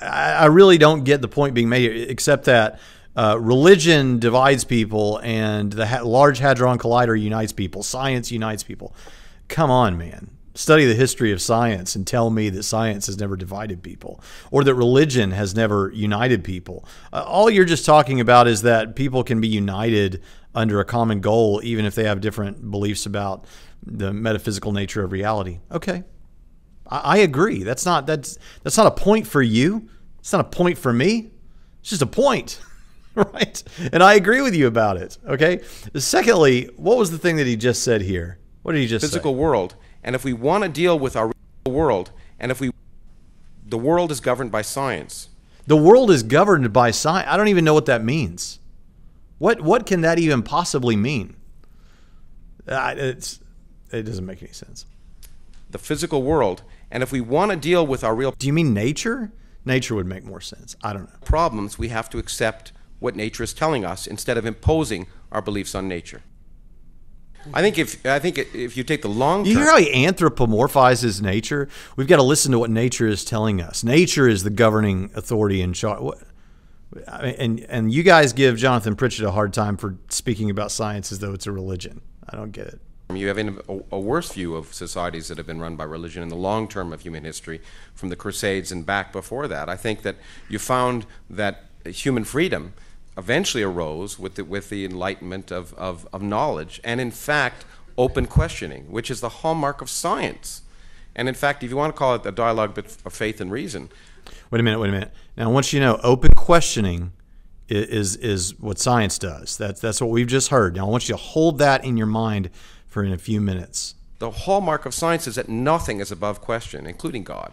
Speaker 2: I, I really don't get the point being made, except that uh, religion divides people and the ha- Large Hadron Collider unites people. Science unites people. Come on, man. Study the history of science and tell me that science has never divided people or that religion has never united people. Uh, all you're just talking about is that people can be united under a common goal, even if they have different beliefs about the metaphysical nature of reality. Okay, I, I agree. That's not that's that's not a point for you. It's not a point for me. It's just a point, right? And I agree with you about it. Okay. Secondly, what was the thing that he just said here? What did he just
Speaker 1: physical
Speaker 2: say?
Speaker 1: Physical world. And if we want to deal with our real world, and if we, the world is governed by science.
Speaker 2: The world is governed by science. I don't even know what that means. What what can that even possibly mean? Uh, it's it doesn't make any sense.
Speaker 1: The physical world. And if we want to deal with our real
Speaker 2: Do you mean nature? Nature would make more sense. I don't know.
Speaker 1: problems, we have to accept what nature is telling us instead of imposing our beliefs on nature. I think if I think if you take the long
Speaker 2: You
Speaker 1: term,
Speaker 2: hear how he anthropomorphizes nature? We've got to listen to what nature is telling us. Nature is the governing authority in charge. What- And and you guys give Jonathan Pritchett a hard time for speaking about science as though it's a religion. I don't get it.
Speaker 1: You have a, a worse view of societies that have been run by religion in the long term of human history, from the Crusades and back before that. I think that you found that human freedom eventually arose with the, with the enlightenment of, of, of knowledge, and in fact, open questioning, which is the hallmark of science. And in fact, if you want to call it a dialogue of faith and reason,
Speaker 2: Wait a minute. Wait a minute. Now, I want you to know, open questioning i- is is what science does. That's that's what we've just heard. Now, I want you to hold that in your mind for in a few minutes.
Speaker 1: the hallmark of science is that nothing is above question, including God.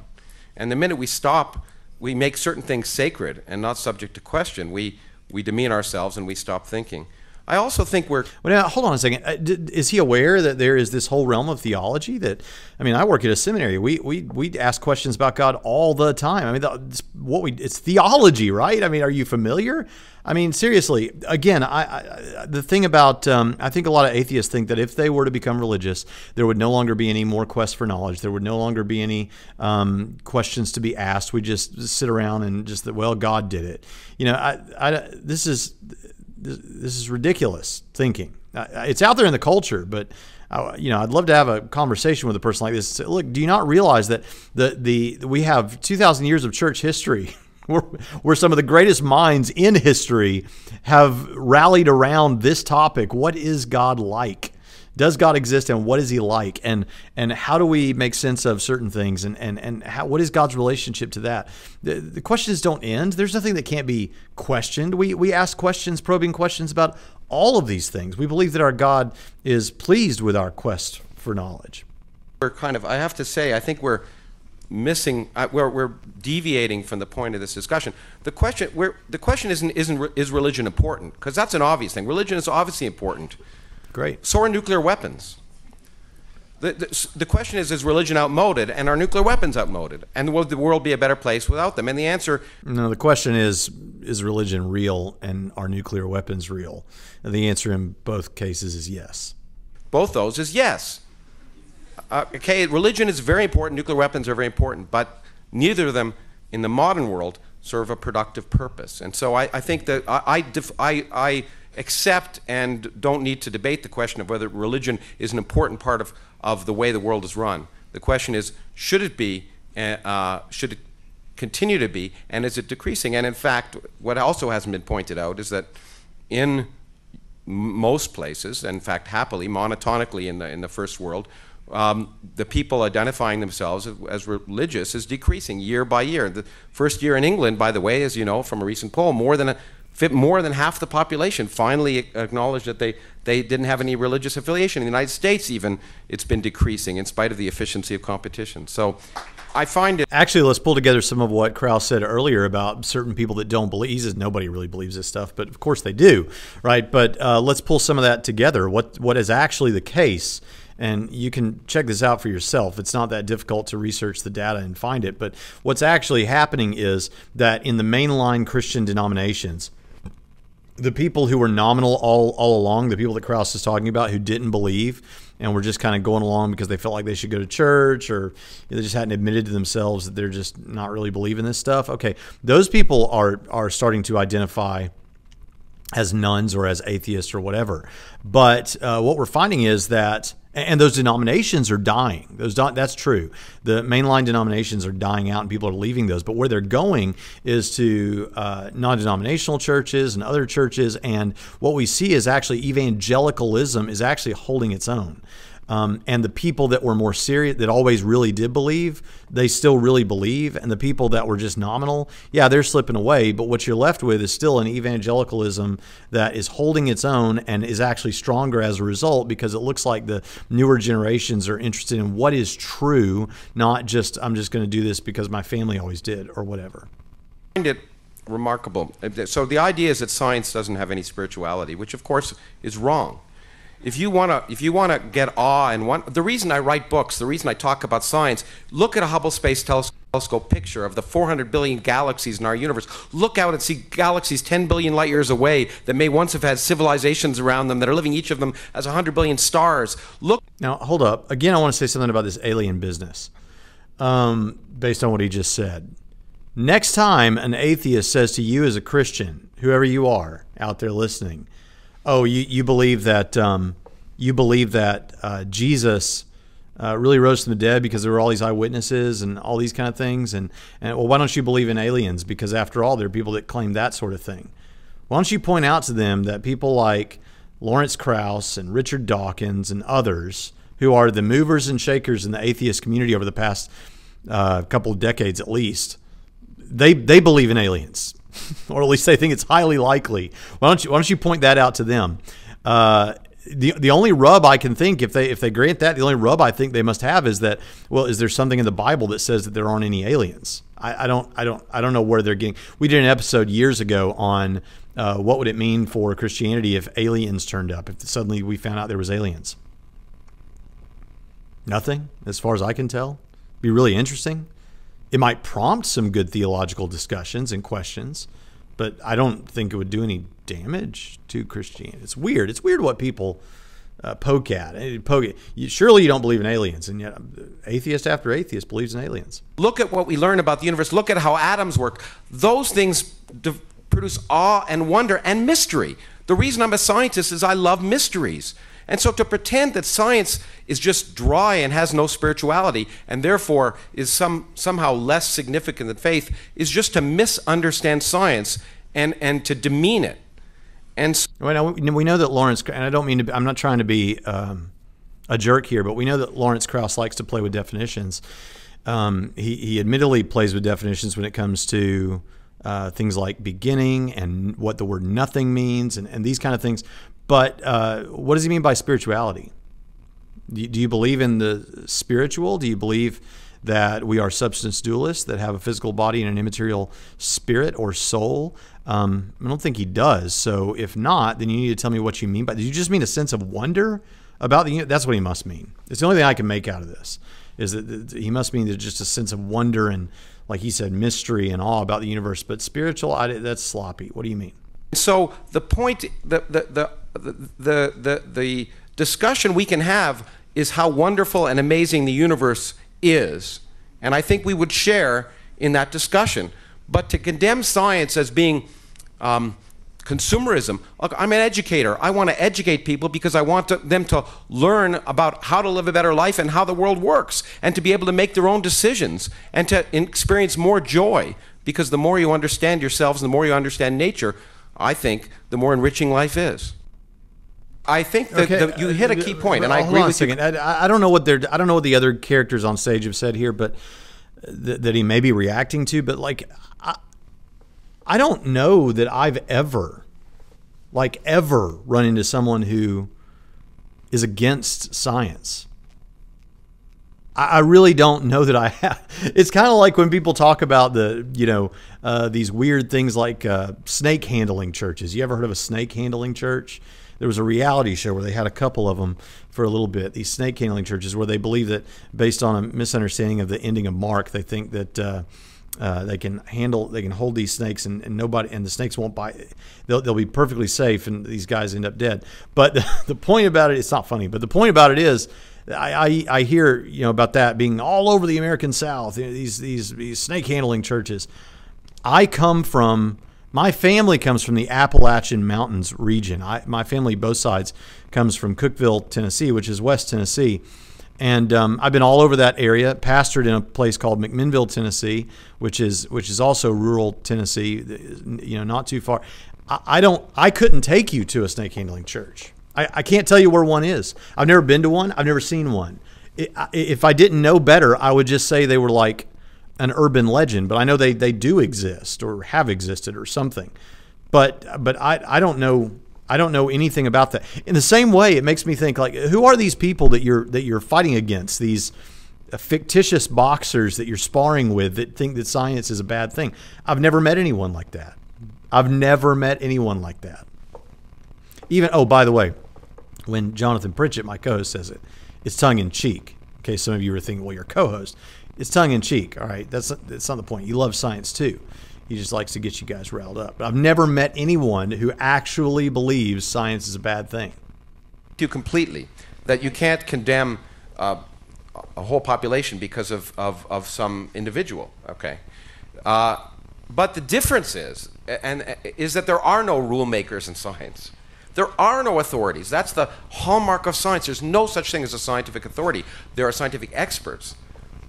Speaker 1: And the minute we stop, we make certain things sacred and not subject to question. We, we demean ourselves and we stop thinking. I also think we're
Speaker 2: Well, now, hold on a second. Uh, Is he aware that there is this whole realm of theology? That I mean, I work at a seminary. We we we ask questions about God all the time. I mean, the, what we it's theology, right? I mean, are you familiar? I mean, seriously. Again, I, I the thing about um, I think a lot of atheists think that if they were to become religious, there would no longer be any more quest for knowledge. There would no longer be any um, questions to be asked. We just sit around and just that. Well, God did it. You know, I, I this is this, this is ridiculous thinking. It's out there in the culture, but uh, you know, I'd love to have a conversation with a person like this. Say, Look, do you not realize that the the we have two thousand years of church history? Where, where some of the greatest minds in history have rallied around this topic. What is God like? Does God exist and what is he like? And and how do we make sense of certain things and and, and how, what is God's relationship to that? The, the questions don't end. There's nothing that can't be questioned. We we ask questions, probing questions about all of these things. We believe that our God is pleased with our quest for knowledge.
Speaker 1: We're kind of, I have to say, I think we're missing, uh, we're, we're deviating from the point of this discussion. The question, the question isn't, isn't is religion important? Because that's an obvious thing. Religion is obviously important.
Speaker 2: Great.
Speaker 1: So are nuclear weapons. The, the, the, question is, is religion outmoded and are nuclear weapons outmoded? And will the world be a better place without them? And the answer...
Speaker 2: No, the question is, is religion real and are nuclear weapons real? And the answer in both cases is yes.
Speaker 1: Both those is yes. Uh, okay, religion is very important, nuclear weapons are very important, but neither of them in the modern world serve a productive purpose. And so I, I think that I, I, I accept and don't need to debate the question of whether religion is an important part of, of the way the world is run. The question is, should it be, uh, uh should it continue to be, and is it decreasing? And in fact, what also hasn't been pointed out is that in most places, in fact, happily, monotonically in the, in the first world, um, the people identifying themselves as religious is decreasing year by year. The first year in England, by the way, as you know from a recent poll, more than a, more than half the population finally acknowledged that they, they didn't have any religious affiliation. In the United States, even, it's been decreasing in spite of the efficiency of competition. So I find it.
Speaker 2: Actually, let's pull together some of what Krauss said earlier about certain people that don't believe. He says nobody really believes this stuff, but of course they do, right? But uh, let's pull some of that together. What What is actually the case? And you can check this out for yourself. It's not that difficult to research the data and find it. But what's actually happening is that in the mainline Christian denominations, the people who were nominal all, all along, the people that Krauss is talking about who didn't believe and were just kind of going along because they felt like they should go to church or they just hadn't admitted to themselves that they're just not really believing this stuff. Okay, those people are are starting to identify as nones or as atheists or whatever. But uh, what we're finding is that and those denominations are dying. Those that's true. The mainline denominations are dying out, and people are leaving those. But where they're going is to uh, non-denominational churches and other churches. And what we see is actually evangelicalism is actually holding its own. Um, and the people that were more serious, that always really did believe, they still really believe. And the people that were just nominal, yeah, they're slipping away. But what you're left with is still an evangelicalism that is holding its own and is actually stronger as a result because it looks like the newer generations are interested in what is true, not just, I'm just going to do this because my family always did or whatever.
Speaker 1: It remarkable. So the idea is that science doesn't have any spirituality, which of course is wrong if you want to if you want to get awe and want the reason I write books, the reason I talk about science, look at a Hubble Space Telescope picture of the 400 billion galaxies in our universe. Look out and see galaxies 10 billion light years away that may once have had civilizations around them that are living each of them as 100 billion stars. Look
Speaker 2: Now, hold up. Again, I want to say something about this alien business. Um, based on what he just said. Next time an atheist says to you as a Christian, whoever you are out there listening, oh, you, you believe that um, you believe that uh, Jesus uh, really rose from the dead because there were all these eyewitnesses and all these kind of things, and and well, why don't you believe in aliens? Because after all, there are people that claim that sort of thing. Why don't you point out to them that people like Lawrence Krauss and Richard Dawkins and others, who are the movers and shakers in the atheist community over the past uh, couple of decades at least, they they believe in aliens. or at least they think it's highly likely. Why don't you Why don't you point that out to them? Uh, the the only rub I can think if they if they grant that the only rub I think they must have is that well is there something in the Bible that says that there aren't any aliens? I, I don't I don't I don't know where they're getting. We did an episode years ago on uh, what would it mean for Christianity if aliens turned up if suddenly we found out there was aliens. Nothing as far as I can tell. Be really interesting. It might prompt some good theological discussions and questions, but I don't think it would do any damage to Christianity. It's weird. It's weird what people uh, poke at. Eh, poke You, surely you don't believe in aliens, and yet atheist after atheist believes in aliens.
Speaker 1: Look at what we learn about the universe. Look at how atoms work. Those things produce awe and wonder and mystery. The reason I'm a scientist is I love mysteries. And so to pretend that science is just dry and has no spirituality and therefore is some, somehow less significant than faith is just to misunderstand science and, and to demean it. And
Speaker 2: so well, we know that Lawrence, and I don't mean to, I'm not trying to be um, a jerk here, but we know that Lawrence Krauss likes to play with definitions. Um, he, he admittedly plays with definitions when it comes to uh, things like beginning and what the word nothing means and, and these kind of things. But uh, what does he mean by spirituality? Do you, believe in the spiritual? Do you believe that we are substance dualists that have a physical body and an immaterial spirit or soul? Um, I don't think he does. So if not, then you need to tell me what you mean by. Do you just mean a sense of wonder about the? That's what he must mean. It's the only thing I can make out of this is that he must mean just a sense of wonder and, like he said, mystery and awe about the universe. But spiritual, I, that's sloppy. What do you mean?
Speaker 1: So the point, the the the the the, the discussion we can have is how wonderful and amazing the universe is, and I think we would share in that discussion. But to condemn science as being um, consumerism. Look, I'm an educator. I want to educate people because I want to, them to learn about how to live a better life and how the world works and to be able to make their own decisions and to experience more joy because the more you understand yourselves and the more you understand nature, I think the more enriching life is. I think that
Speaker 2: Okay,
Speaker 1: the, you hit a key
Speaker 2: uh,
Speaker 1: point, and
Speaker 2: uh,
Speaker 1: I
Speaker 2: hold
Speaker 1: agree with you.
Speaker 2: I, I don't know what they're. I don't know what the other characters on stage have said here, but th- that he may be reacting to. But like, I, I don't know that I've ever, like, ever run into someone who is against science. I I really don't know that I have. It's kind of like when people talk about the, you know, uh, these weird things like uh, snake handling churches. You ever heard of a snake handling church? There was a reality show where they had a couple of them for a little bit. These snake handling churches, where they believe that based on a misunderstanding of the ending of Mark, they think that uh, uh, they can handle, they can hold these snakes, and, and nobody, and the snakes won't bite. They'll, they'll be perfectly safe, and these guys end up dead. But the, the point about it, it's not funny. But the point about it is, I, I, I hear you know about that being all over the American South. you know, These these these snake handling churches. I come from my family comes from the Appalachian Mountains region. I, my family, both sides, comes from Cookeville, Tennessee, which is West Tennessee. And um, I've been all over that area. Pastored in a place called McMinnville, Tennessee, which is which is also rural Tennessee. You know, not too far. I, I don't. I couldn't take you to a snake handling church. I, I can't tell you where one is. I've never been to one. I've never seen one. If I didn't know better, I would just say they were like an urban legend, but I know they, they do exist or have existed or something. But but I, I don't know I don't know anything about that. In the same way, it makes me think like who are these people that you're that you're fighting against? These uh, fictitious boxers that you're sparring with that think that science is a bad thing. I've never met anyone like that. I've never met anyone like that. Even oh, by the way, when Jonathan Pritchett, my co-host, says it, it's tongue in cheek. Okay, some of you are thinking, well, you're co-host. It's tongue in cheek. All right, that's that's not the point. You love science too. He just likes to get you guys riled up. But I've never met anyone who actually believes science is a bad thing.
Speaker 1: you completely that you can't condemn uh, a whole population because of, of, of some individual. Okay, uh, but the difference is, and is that there are no rule makers in science. There are no authorities. That's the hallmark of science. There's no such thing as a scientific authority. There are scientific experts.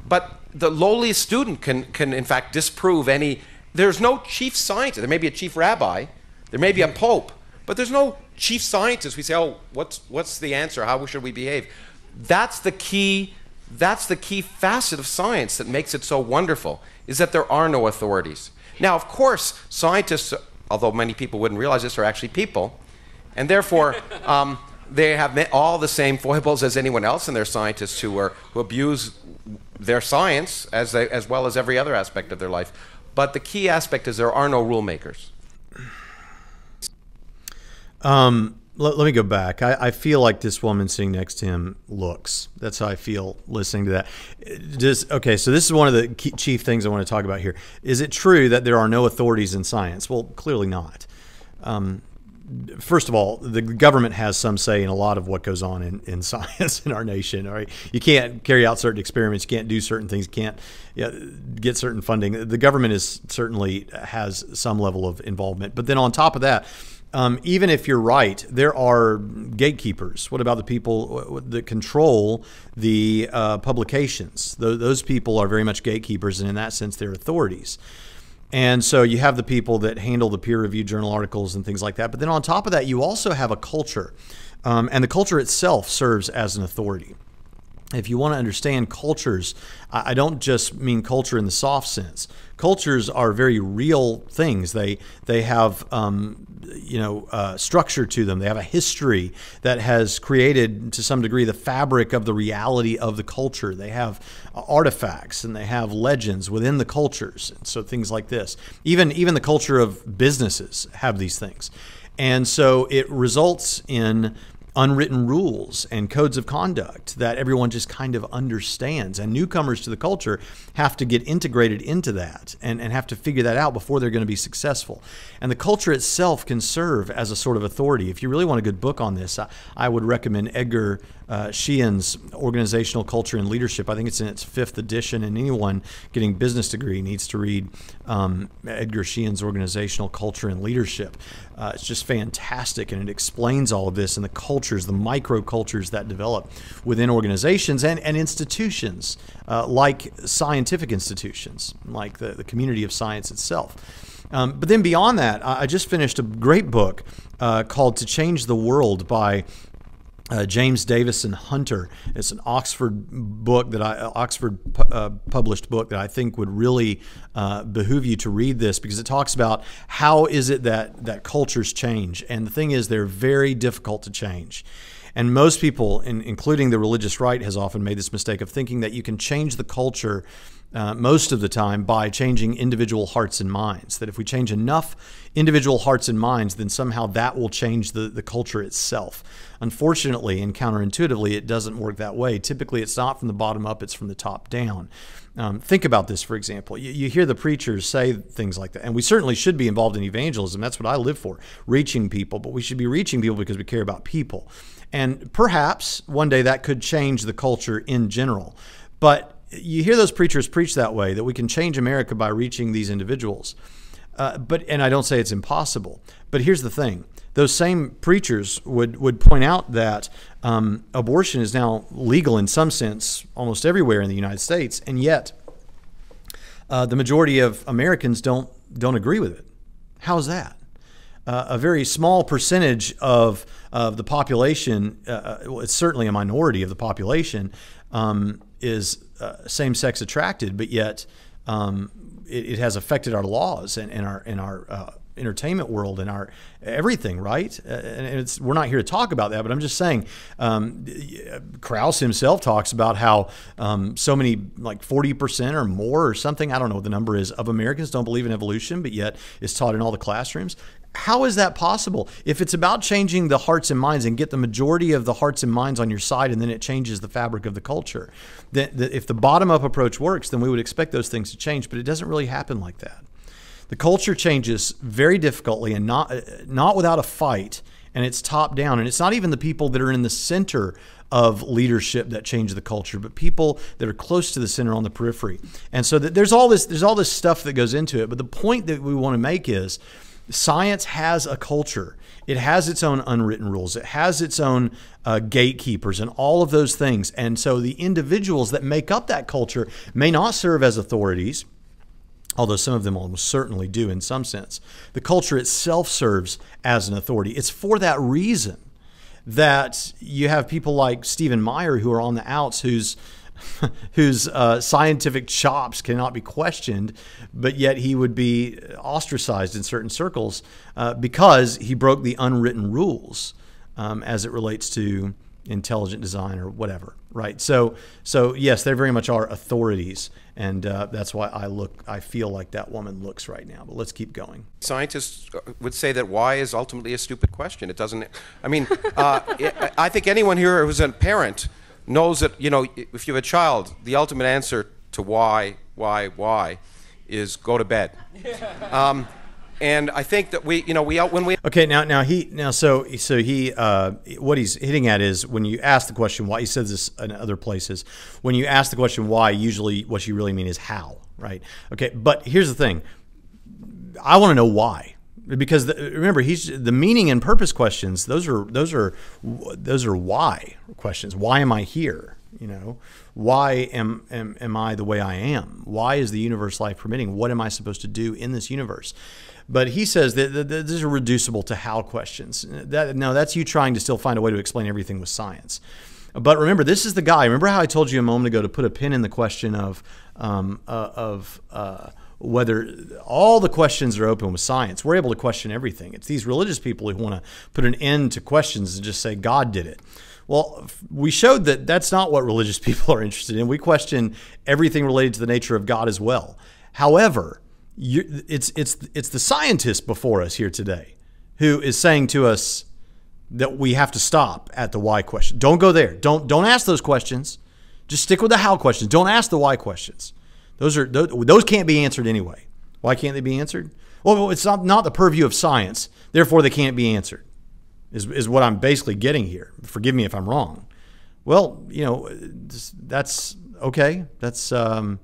Speaker 1: But the lowliest student can, can in fact, disprove any. There's no chief scientist. There may be a chief rabbi, there may be a pope, but there's no chief scientist. We say, oh, what's, what's the answer? How should we behave? That's the key. That's the key facet of science that makes it so wonderful, is that there are no authorities. Now, of course, scientists, although many people wouldn't realize this, are actually people. And therefore, um, they have all the same foibles as anyone else, and they're scientists who, are, who abuse their science as, they, as well as every other aspect of their life. But the key aspect is there are no rule makers.
Speaker 2: Um, let, let me go back. I, I feel like this woman sitting next to him looks. That's how I feel listening to that. Just okay. So this is one of the key, chief things I want to talk about here. Is it true that there are no authorities in science? Well, clearly not. Um, first of all, the government has some say in a lot of what goes on in, in science in our nation. All right, you can't carry out certain experiments, you can't do certain things, you can't you know, get certain funding. The government is certainly has some level of involvement. But then on top of that, um, even if you're right, there are gatekeepers. What about the people that control the uh, publications? Those, those people are very much gatekeepers, and in that sense, they're authorities. And so you have the people that handle the peer reviewed journal articles and things like that. But then on top of that, you also have a culture. Um, and the culture itself serves as an authority. If you want to understand cultures, I don't just mean culture in the soft sense. Cultures are very real things. They they have um, you know uh, structure to them. They have a history that has created to some degree the fabric of the reality of the culture. They have artifacts and they have legends within the cultures. And so things like this. Even even the culture of businesses have these things, and so it results in unwritten rules and codes of conduct that everyone just kind of understands. And newcomers to the culture have to get integrated into that and, and have to figure that out before they're going to be successful. And the culture itself can serve as a sort of authority. If you really want a good book on this, I, I would recommend Edgar uh, Sheehan's Organizational Culture and Leadership. I think it's in its fifth edition, and anyone getting business degree needs to read um, Edgar Sheehan's Organizational Culture and Leadership. Uh, it's just fantastic, and it explains all of this and the cultures, the micro cultures that develop within organizations and, and institutions, uh, like scientific institutions, like the, the community of science itself. Um, but then beyond that, I just finished a great book uh, called To Change the World by uh, James Davison Hunter. It's an Oxford book that I Oxford uh, published book that I think would really uh, behoove you to read this because it talks about how is it that that cultures change, and the thing is they're very difficult to change. And most people, in, including the religious right, has often made this mistake of thinking that you can change the culture uh, most of the time by changing individual hearts and minds. That if we change enough individual hearts and minds, then somehow that will change the, the culture itself. Unfortunately and counterintuitively, it doesn't work that way. Typically, it's not from the bottom up, it's from the top down. Um, think about this, for example. You, you, hear the preachers say things like that, and we certainly should be involved in evangelism. That's what I live for, reaching people, but we should be reaching people because we care about people. And perhaps one day that could change the culture in general. But you hear those preachers preach that way that we can change America by reaching these individuals. Uh, but and I don't say it's impossible. But here's the thing: those same preachers would would point out that um, abortion is now legal in some sense almost everywhere in the United States, and yet uh, the majority of Americans don't don't agree with it. How's that? Uh, a very small percentage of of the population, uh, uh, it's certainly a minority of the population, um, is uh, same-sex attracted, but yet um, it, it, has affected our laws and, and our and our uh, entertainment world and our everything, right? Uh, and we're not here to talk about that, but I'm just saying. Um, Krauss himself talks about how um, so many, like 40 percent or more, or something. I don't know what the number is of Americans don't believe in evolution, but yet it's taught in all the classrooms how is that possible? If it's about changing the hearts and minds and get the majority of the hearts and minds on your side, and then it changes the fabric of the culture, then if the bottom up approach works, then we would expect those things to change. But it doesn't really happen like that. The culture changes very difficultly and not uh, not without a fight, and it's top down. And it's not even the people that are in the center of leadership that change the culture, but people that are close to the center on the periphery. And so there's all this there's all this stuff that goes into it. But the point that we want to make is science has a culture. It has its own unwritten rules. It has its own uh, gatekeepers and all of those things. And so the individuals that make up that culture may not serve as authorities, although some of them almost certainly do in some sense. The culture itself serves as an authority. It's for that reason that you have people like Stephen Meyer who are on the outs, who's whose uh, scientific chops cannot be questioned, but yet he would be ostracized in certain circles uh, because he broke the unwritten rules um, as it relates to intelligent design or whatever, right? So, so yes, they very much are authorities, and uh, that's why I look, I feel like that woman looks right now. But let's keep going.
Speaker 1: Scientists would say that why is ultimately a stupid question. It doesn't. I mean, uh, I think anyone here who's a parent knows that, you know, if you have a child, the ultimate answer to why, why, why is go to bed. Um, and I think that we, you know, we when we
Speaker 2: okay now now he now so so he uh, what he's hitting at is when you ask the question why he says this in other places when you ask the question why usually what you really mean is how right? Okay but here's the thing. I want to know why because the, remember he's the meaning and purpose questions those are those are those are why questions why am i here You know, why am, am am I the way I am? Why is the universe life permitting? What am I supposed to do in this universe? But he says that, that, that these are reducible to how questions. That, no, that's you trying to still find a way to explain everything with science. But remember, this is the guy. Remember how I told you a moment ago to put a pin in the question of um, uh, of uh, whether all the questions are open with science. We're able to question everything. It's these religious people who want to put an end to questions and just say God did it. Well, we showed that that's not what religious people are interested in. We question everything related to the nature of God as well. However, it's it's it's the scientist before us here today who is saying to us that we have to stop at the why question. Don't go there. Don't don't ask those questions. Just stick with the how questions. Don't ask the why questions. Those are those, can't be answered anyway. Why can't they be answered? Well, it's not not the purview of science. Therefore, they can't be answered. Is is what I'm basically getting here. Forgive me if I'm wrong. Well, you know, that's okay. That's um,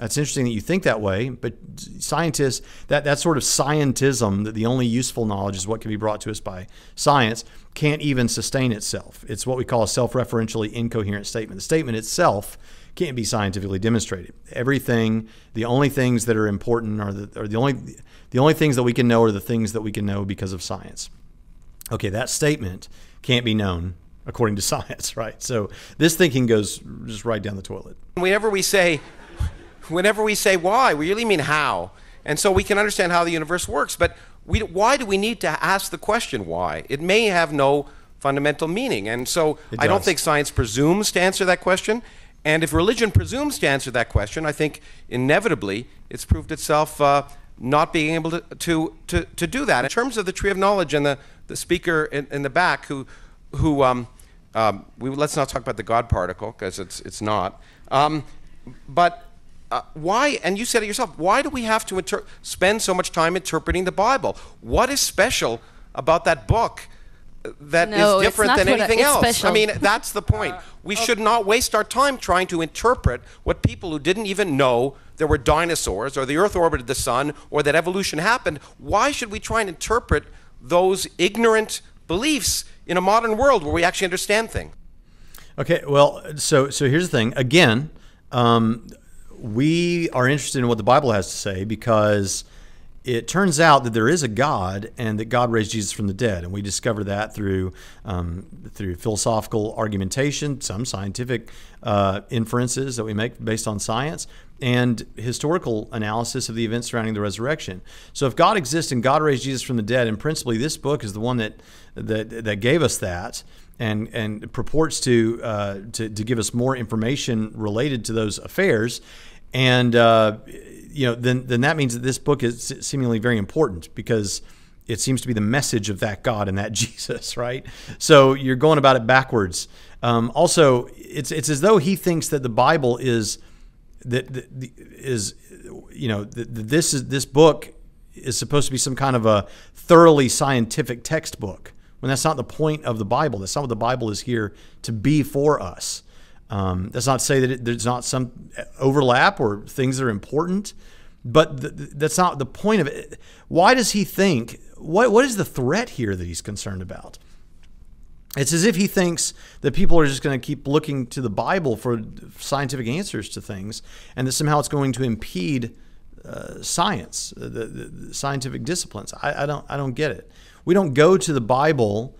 Speaker 2: that's interesting that you think that way, but scientists, that, that sort of scientism, that the only useful knowledge is what can be brought to us by science, can't even sustain itself. It's what we call a self referentially incoherent statement. The statement itself can't be scientifically demonstrated. Everything, the only things that are important are the, are the only the only things that we can know are the things that we can know because of science. Okay, that statement can't be known according to science, right? So this thinking goes just right down the toilet.
Speaker 1: Whenever we say whenever we say why, we really mean how. And so we can understand how the universe works. But we, why do we need to ask the question why? It may have no fundamental meaning. And so I don't think science presumes to answer that question. And if religion presumes to answer that question, I think inevitably it's proved itself uh, not being able to, to, to, to, do that. In terms of the tree of knowledge and the, the speaker in, in the back who, who um, um, we, let's not talk about the God particle because it's, it's not. Um, but uh, why, and you said it yourself, why do we have to spend so much time interpreting the Bible? What is special about that book that
Speaker 5: no,
Speaker 1: is different than anything else?
Speaker 5: Special.
Speaker 1: I mean, that's the point. Uh, we okay. should not waste our time trying to interpret what people who didn't even know there were dinosaurs or the earth orbited the sun or that evolution happened. Why should we try and interpret those ignorant beliefs in a modern world where we actually understand things?
Speaker 2: Okay, well, so so here's the thing. Again, um, we are interested in what the Bible has to say because it turns out that there is a God and that God raised Jesus from the dead, and we discover that through um, through philosophical argumentation, some scientific uh, inferences that we make based on science, and historical analysis of the events surrounding the resurrection. So, if God exists and God raised Jesus from the dead, and principally this book is the one that that that gave us that, and and purports to uh, to, to give us more information related to those affairs and uh, you know then then that means that this book is seemingly very important because it seems to be the message of that God and that Jesus, right? So you're going about it backwards. Um, also, it's it's as though he thinks that the Bible is that, is you know that this is this book is supposed to be some kind of a thoroughly scientific textbook when that's not the point of the Bible. That's not what the Bible is here to be for us. Um, that's not to say that it, there's not some overlap or things that are important, but th- that's not the point of it. Why does he think? What what is the threat here that he's concerned about? It's as if he thinks that people are just going to keep looking to the Bible for scientific answers to things, and that somehow it's going to impede uh, science, the, the, the, scientific disciplines. I, I, don't I don't get it. We don't go to the Bible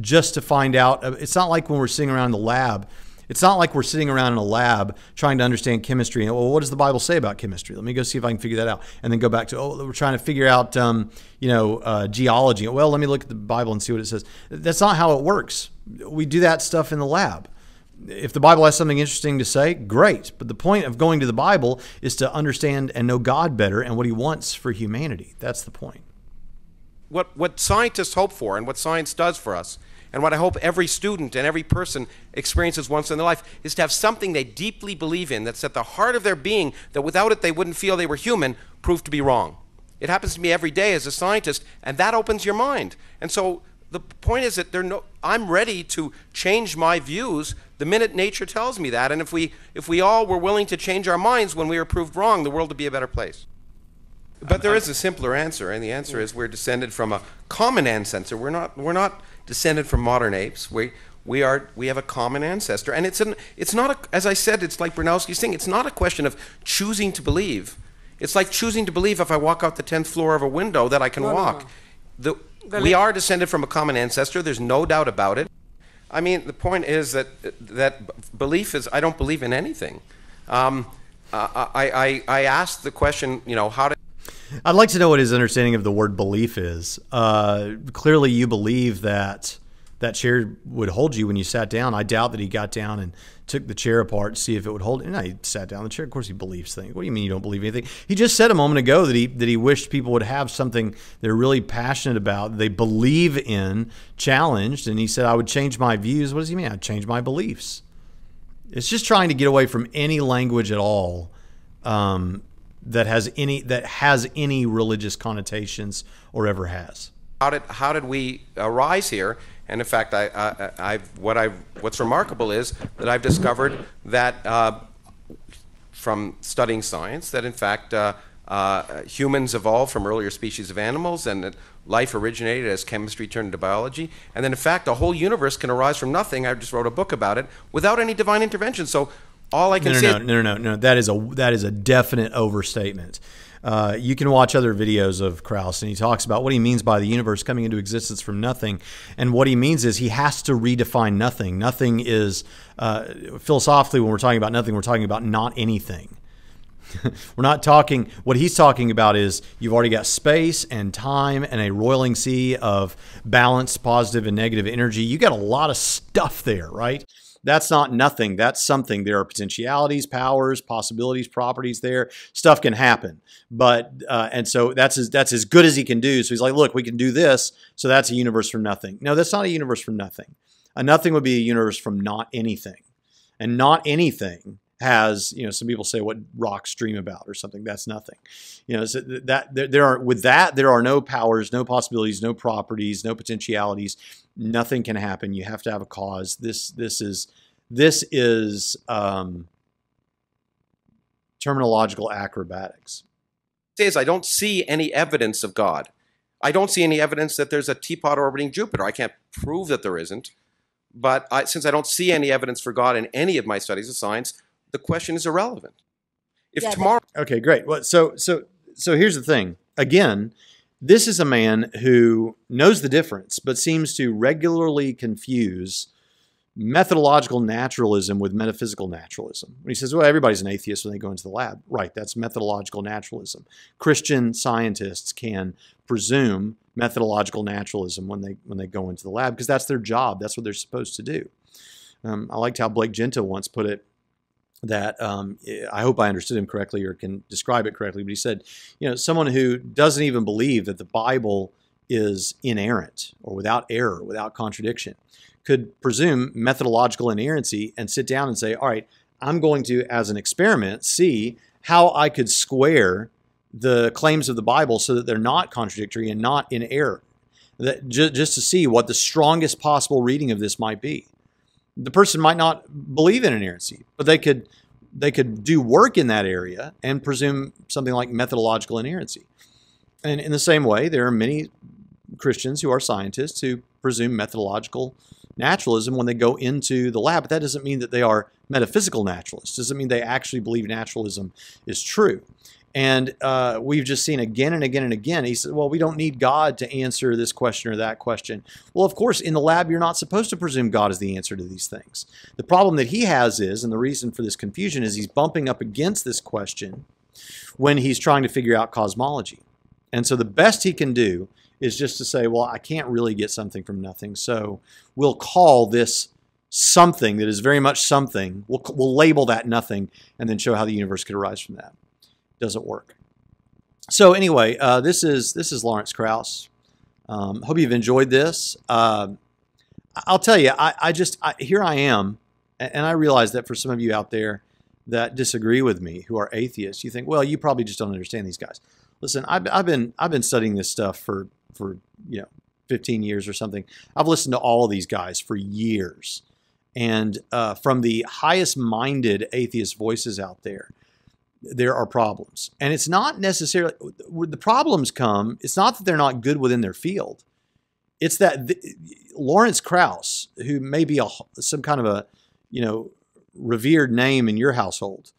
Speaker 2: just to find out. It's not like when we're sitting around the lab it's not like we're sitting around in a lab trying to understand chemistry. And, well, what does the Bible say about chemistry? Let me go see if I can figure that out. And then go back to, oh, we're trying to figure out, um, you know, uh, geology. Well, let me look at the Bible and see what it says. That's not how it works. We do that stuff in the lab. If the Bible has something interesting to say, great. But the point of going to the Bible is to understand and know God better and what He wants for humanity. That's the point.
Speaker 1: What, what scientists hope for and what science does for us and what I hope every student and every person experiences once in their life is to have something they deeply believe in that's at the heart of their being, that without it they wouldn't feel they were human, prove to be wrong. It happens to me every day as a scientist, and that opens your mind. And so the point is that no, I'm ready to change my views the minute nature tells me that. And if we, if we all were willing to change our minds when we were proved wrong, the world would be a better place. But there is a simpler answer, and the answer is we're descended from a common ancestor. We're not, we're not descended from modern apes. We, we are we have a common ancestor, and it's an it's not a as I said, it's like Bronowski's thing. It's not a question of choosing to believe. It's like choosing to believe if I walk out the tenth floor of a window that I can
Speaker 5: No, no,
Speaker 1: walk.
Speaker 5: no.
Speaker 1: The,
Speaker 5: The
Speaker 1: we are descended from a common ancestor. There's no doubt about it. I mean, the point is that that belief is. I don't believe in anything. Um, I, I, I I asked the question. You know, how did
Speaker 2: I'd like to know what his understanding of the word belief is. Uh, clearly, you believe that that chair would hold you when you sat down. I doubt that he got down and took the chair apart to see if it would hold. No, he sat down in the chair. Of course, he believes things. What do you mean you don't believe anything? He just said a moment ago that he that he wished people would have something they're really passionate about, they believe in, challenged. And he said, "I would change my views." What does he mean? I'd change my beliefs. It's just trying to get away from any language at all um, that has any that has any religious connotations or ever has.
Speaker 1: how did how did we arise here? And in fact, I, I, I what I what's remarkable is that I've discovered that uh, from studying science that in fact uh, uh, humans evolved from earlier species of animals and that life originated as chemistry turned into biology and then in fact the whole universe can arise from nothing i just wrote a book about it without any divine intervention so all i can
Speaker 2: No,
Speaker 1: say
Speaker 2: no, no, no, no, no. That is a that is a definite overstatement. Uh, you can watch other videos of Krauss, and he talks about what he means by the universe coming into existence from nothing. And what he means is he has to redefine nothing. Nothing is uh, philosophically when we're talking about nothing, we're talking about not anything. We're not talking, what he's talking about is you've already got space and time and a roiling sea of balanced positive and negative energy. You got a lot of stuff there, right? That's not nothing. That's something. There are potentialities, powers, possibilities, properties there. Stuff can happen, but uh, and so that's as that's as good as he can do. So he's like, look, we can do this. So that's a universe from nothing. No, that's not a universe from nothing. A nothing would be a universe from not anything, and not anything has you know some people say what rocks dream about or something that's nothing you know so that there, there are with that there are no powers no possibilities no properties no potentialities nothing can happen you have to have a cause this this is this is um, terminological acrobatics
Speaker 1: is I don't see any evidence of God. I don't see any evidence that there's a teapot orbiting Jupiter. I can't prove that there isn't. But I, since I don't see any evidence for God in any of my studies of science, the question is irrelevant. If
Speaker 5: Yeah,
Speaker 1: tomorrow
Speaker 2: Okay, great. Well, so so so here's the thing. Again, this is a man who knows the difference, but seems to regularly confuse methodological naturalism with metaphysical naturalism. When he says, "Well, everybody's an atheist when they go into the lab," right? That's methodological naturalism. Christian scientists can presume methodological naturalism when they when they go into the lab because that's their job. That's what they're supposed to do. Um, I liked how Blake Giunta once put it that um, I hope I understood him correctly or can describe it correctly, but he said, you know, someone who doesn't even believe that the Bible is inerrant or without error, without contradiction, could presume methodological inerrancy and sit down and say, all right, I'm going to, as an experiment, see how I could square the claims of the Bible so that they're not contradictory and not in error. That ju- just to see what the strongest possible reading of this might be the person might not believe in inerrancy, but they could they could do work in that area and presume something like methodological inerrancy. And in the same way, there are many Christians who are scientists who presume methodological naturalism when they go into the lab, but that doesn't mean that they are metaphysical naturalists. Doesn't mean they actually believe naturalism is true. And uh, we've just seen again and again and again. He said, "Well, we don't need God to answer this question or that question." Well, of course, in the lab, you're not supposed to presume God is the answer to these things. The problem that he has is, and the reason for this confusion is, he's bumping up against this question when he's trying to figure out cosmology. And so the best he can do is just to say, "Well, I can't really get something from nothing, so we'll call this." Something that is very much something. We'll, we'll label that nothing and then show how the universe could arise from that doesn't work. So anyway, uh, this is this is Lawrence Krauss. Um, hope you've enjoyed this. Uh, I'll tell you, I, I just I, here I am, and I realize that for some of you out there that disagree with me, who are atheists, you think, well, you probably just don't understand these guys. Listen, I've, I've been I've been studying this stuff for for you know 15 years or something. I've listened to all of these guys for years, and uh, from the highest minded atheist voices out there there are problems. And it's not necessarily where the problems come, it's not that they're not good within their field. It's that th- Lawrence Krauss, who may be a, some kind of a, you know, revered name in your household,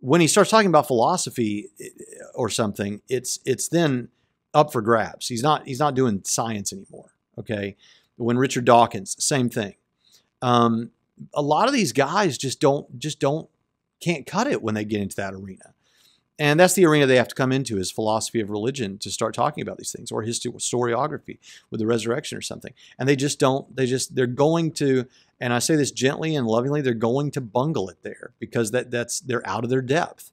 Speaker 2: when he starts talking about philosophy eh, or something, it's it's then up for grabs. He's not he's not doing science anymore. Okay, when Richard Dawkins, same thing. Um, a lot of these guys just don't just don't can't cut it when they get into that arena. And that's the arena they have to come into is philosophy of religion to start talking about these things or historiography with the resurrection or something. And they just don't, they just, they're going to, and I say this gently and lovingly, they're going to bungle it there because that that's, they're out of their depth.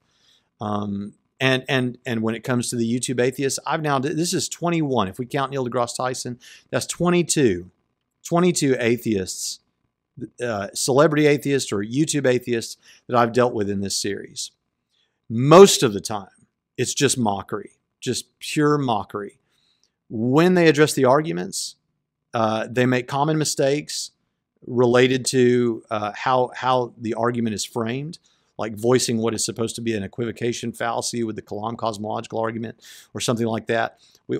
Speaker 2: Um, and, and, and when it comes to the YouTube atheists, I've now, this is 21. If we count Neil deGrasse Tyson, that's 22, 22 atheists, uh, celebrity atheists or YouTube atheists that I've dealt with in this series most of the time, it's just mockery, just pure mockery. When they address the arguments, uh, they make common mistakes related to uh, how how the argument is framed, like voicing what is supposed to be an equivocation fallacy with the Kalam cosmological argument or something like that. We,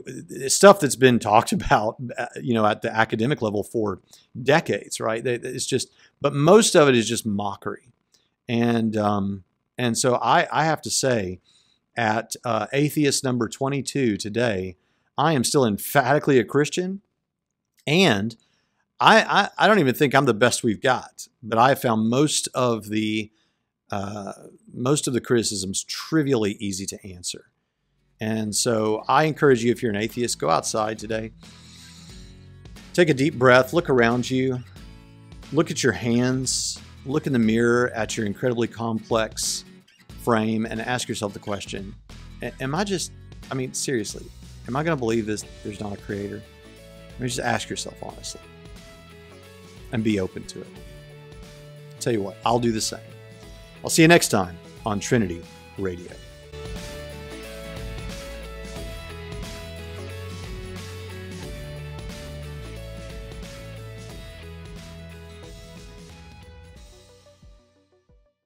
Speaker 2: stuff that's been talked about, uh, you know, at the academic level for decades, right? It's just, but most of it is just mockery, and um, and so I, I have to say, at uh, atheist number 22 today, I am still emphatically a Christian. And I, I, I don't even think I'm the best we've got, but I found most of the uh, most of the criticisms trivially easy to answer. And so I encourage you, if you're an atheist, go outside today. Take a deep breath, look around you, look at your hands, look in the mirror at your incredibly complex frame and ask yourself the question Am I just, I mean, seriously, am I going to believe this? There's not a creator? I mean, just ask yourself honestly and be open to it. I'll tell you what, I'll do the same. I'll see you next time on Trinity Radio.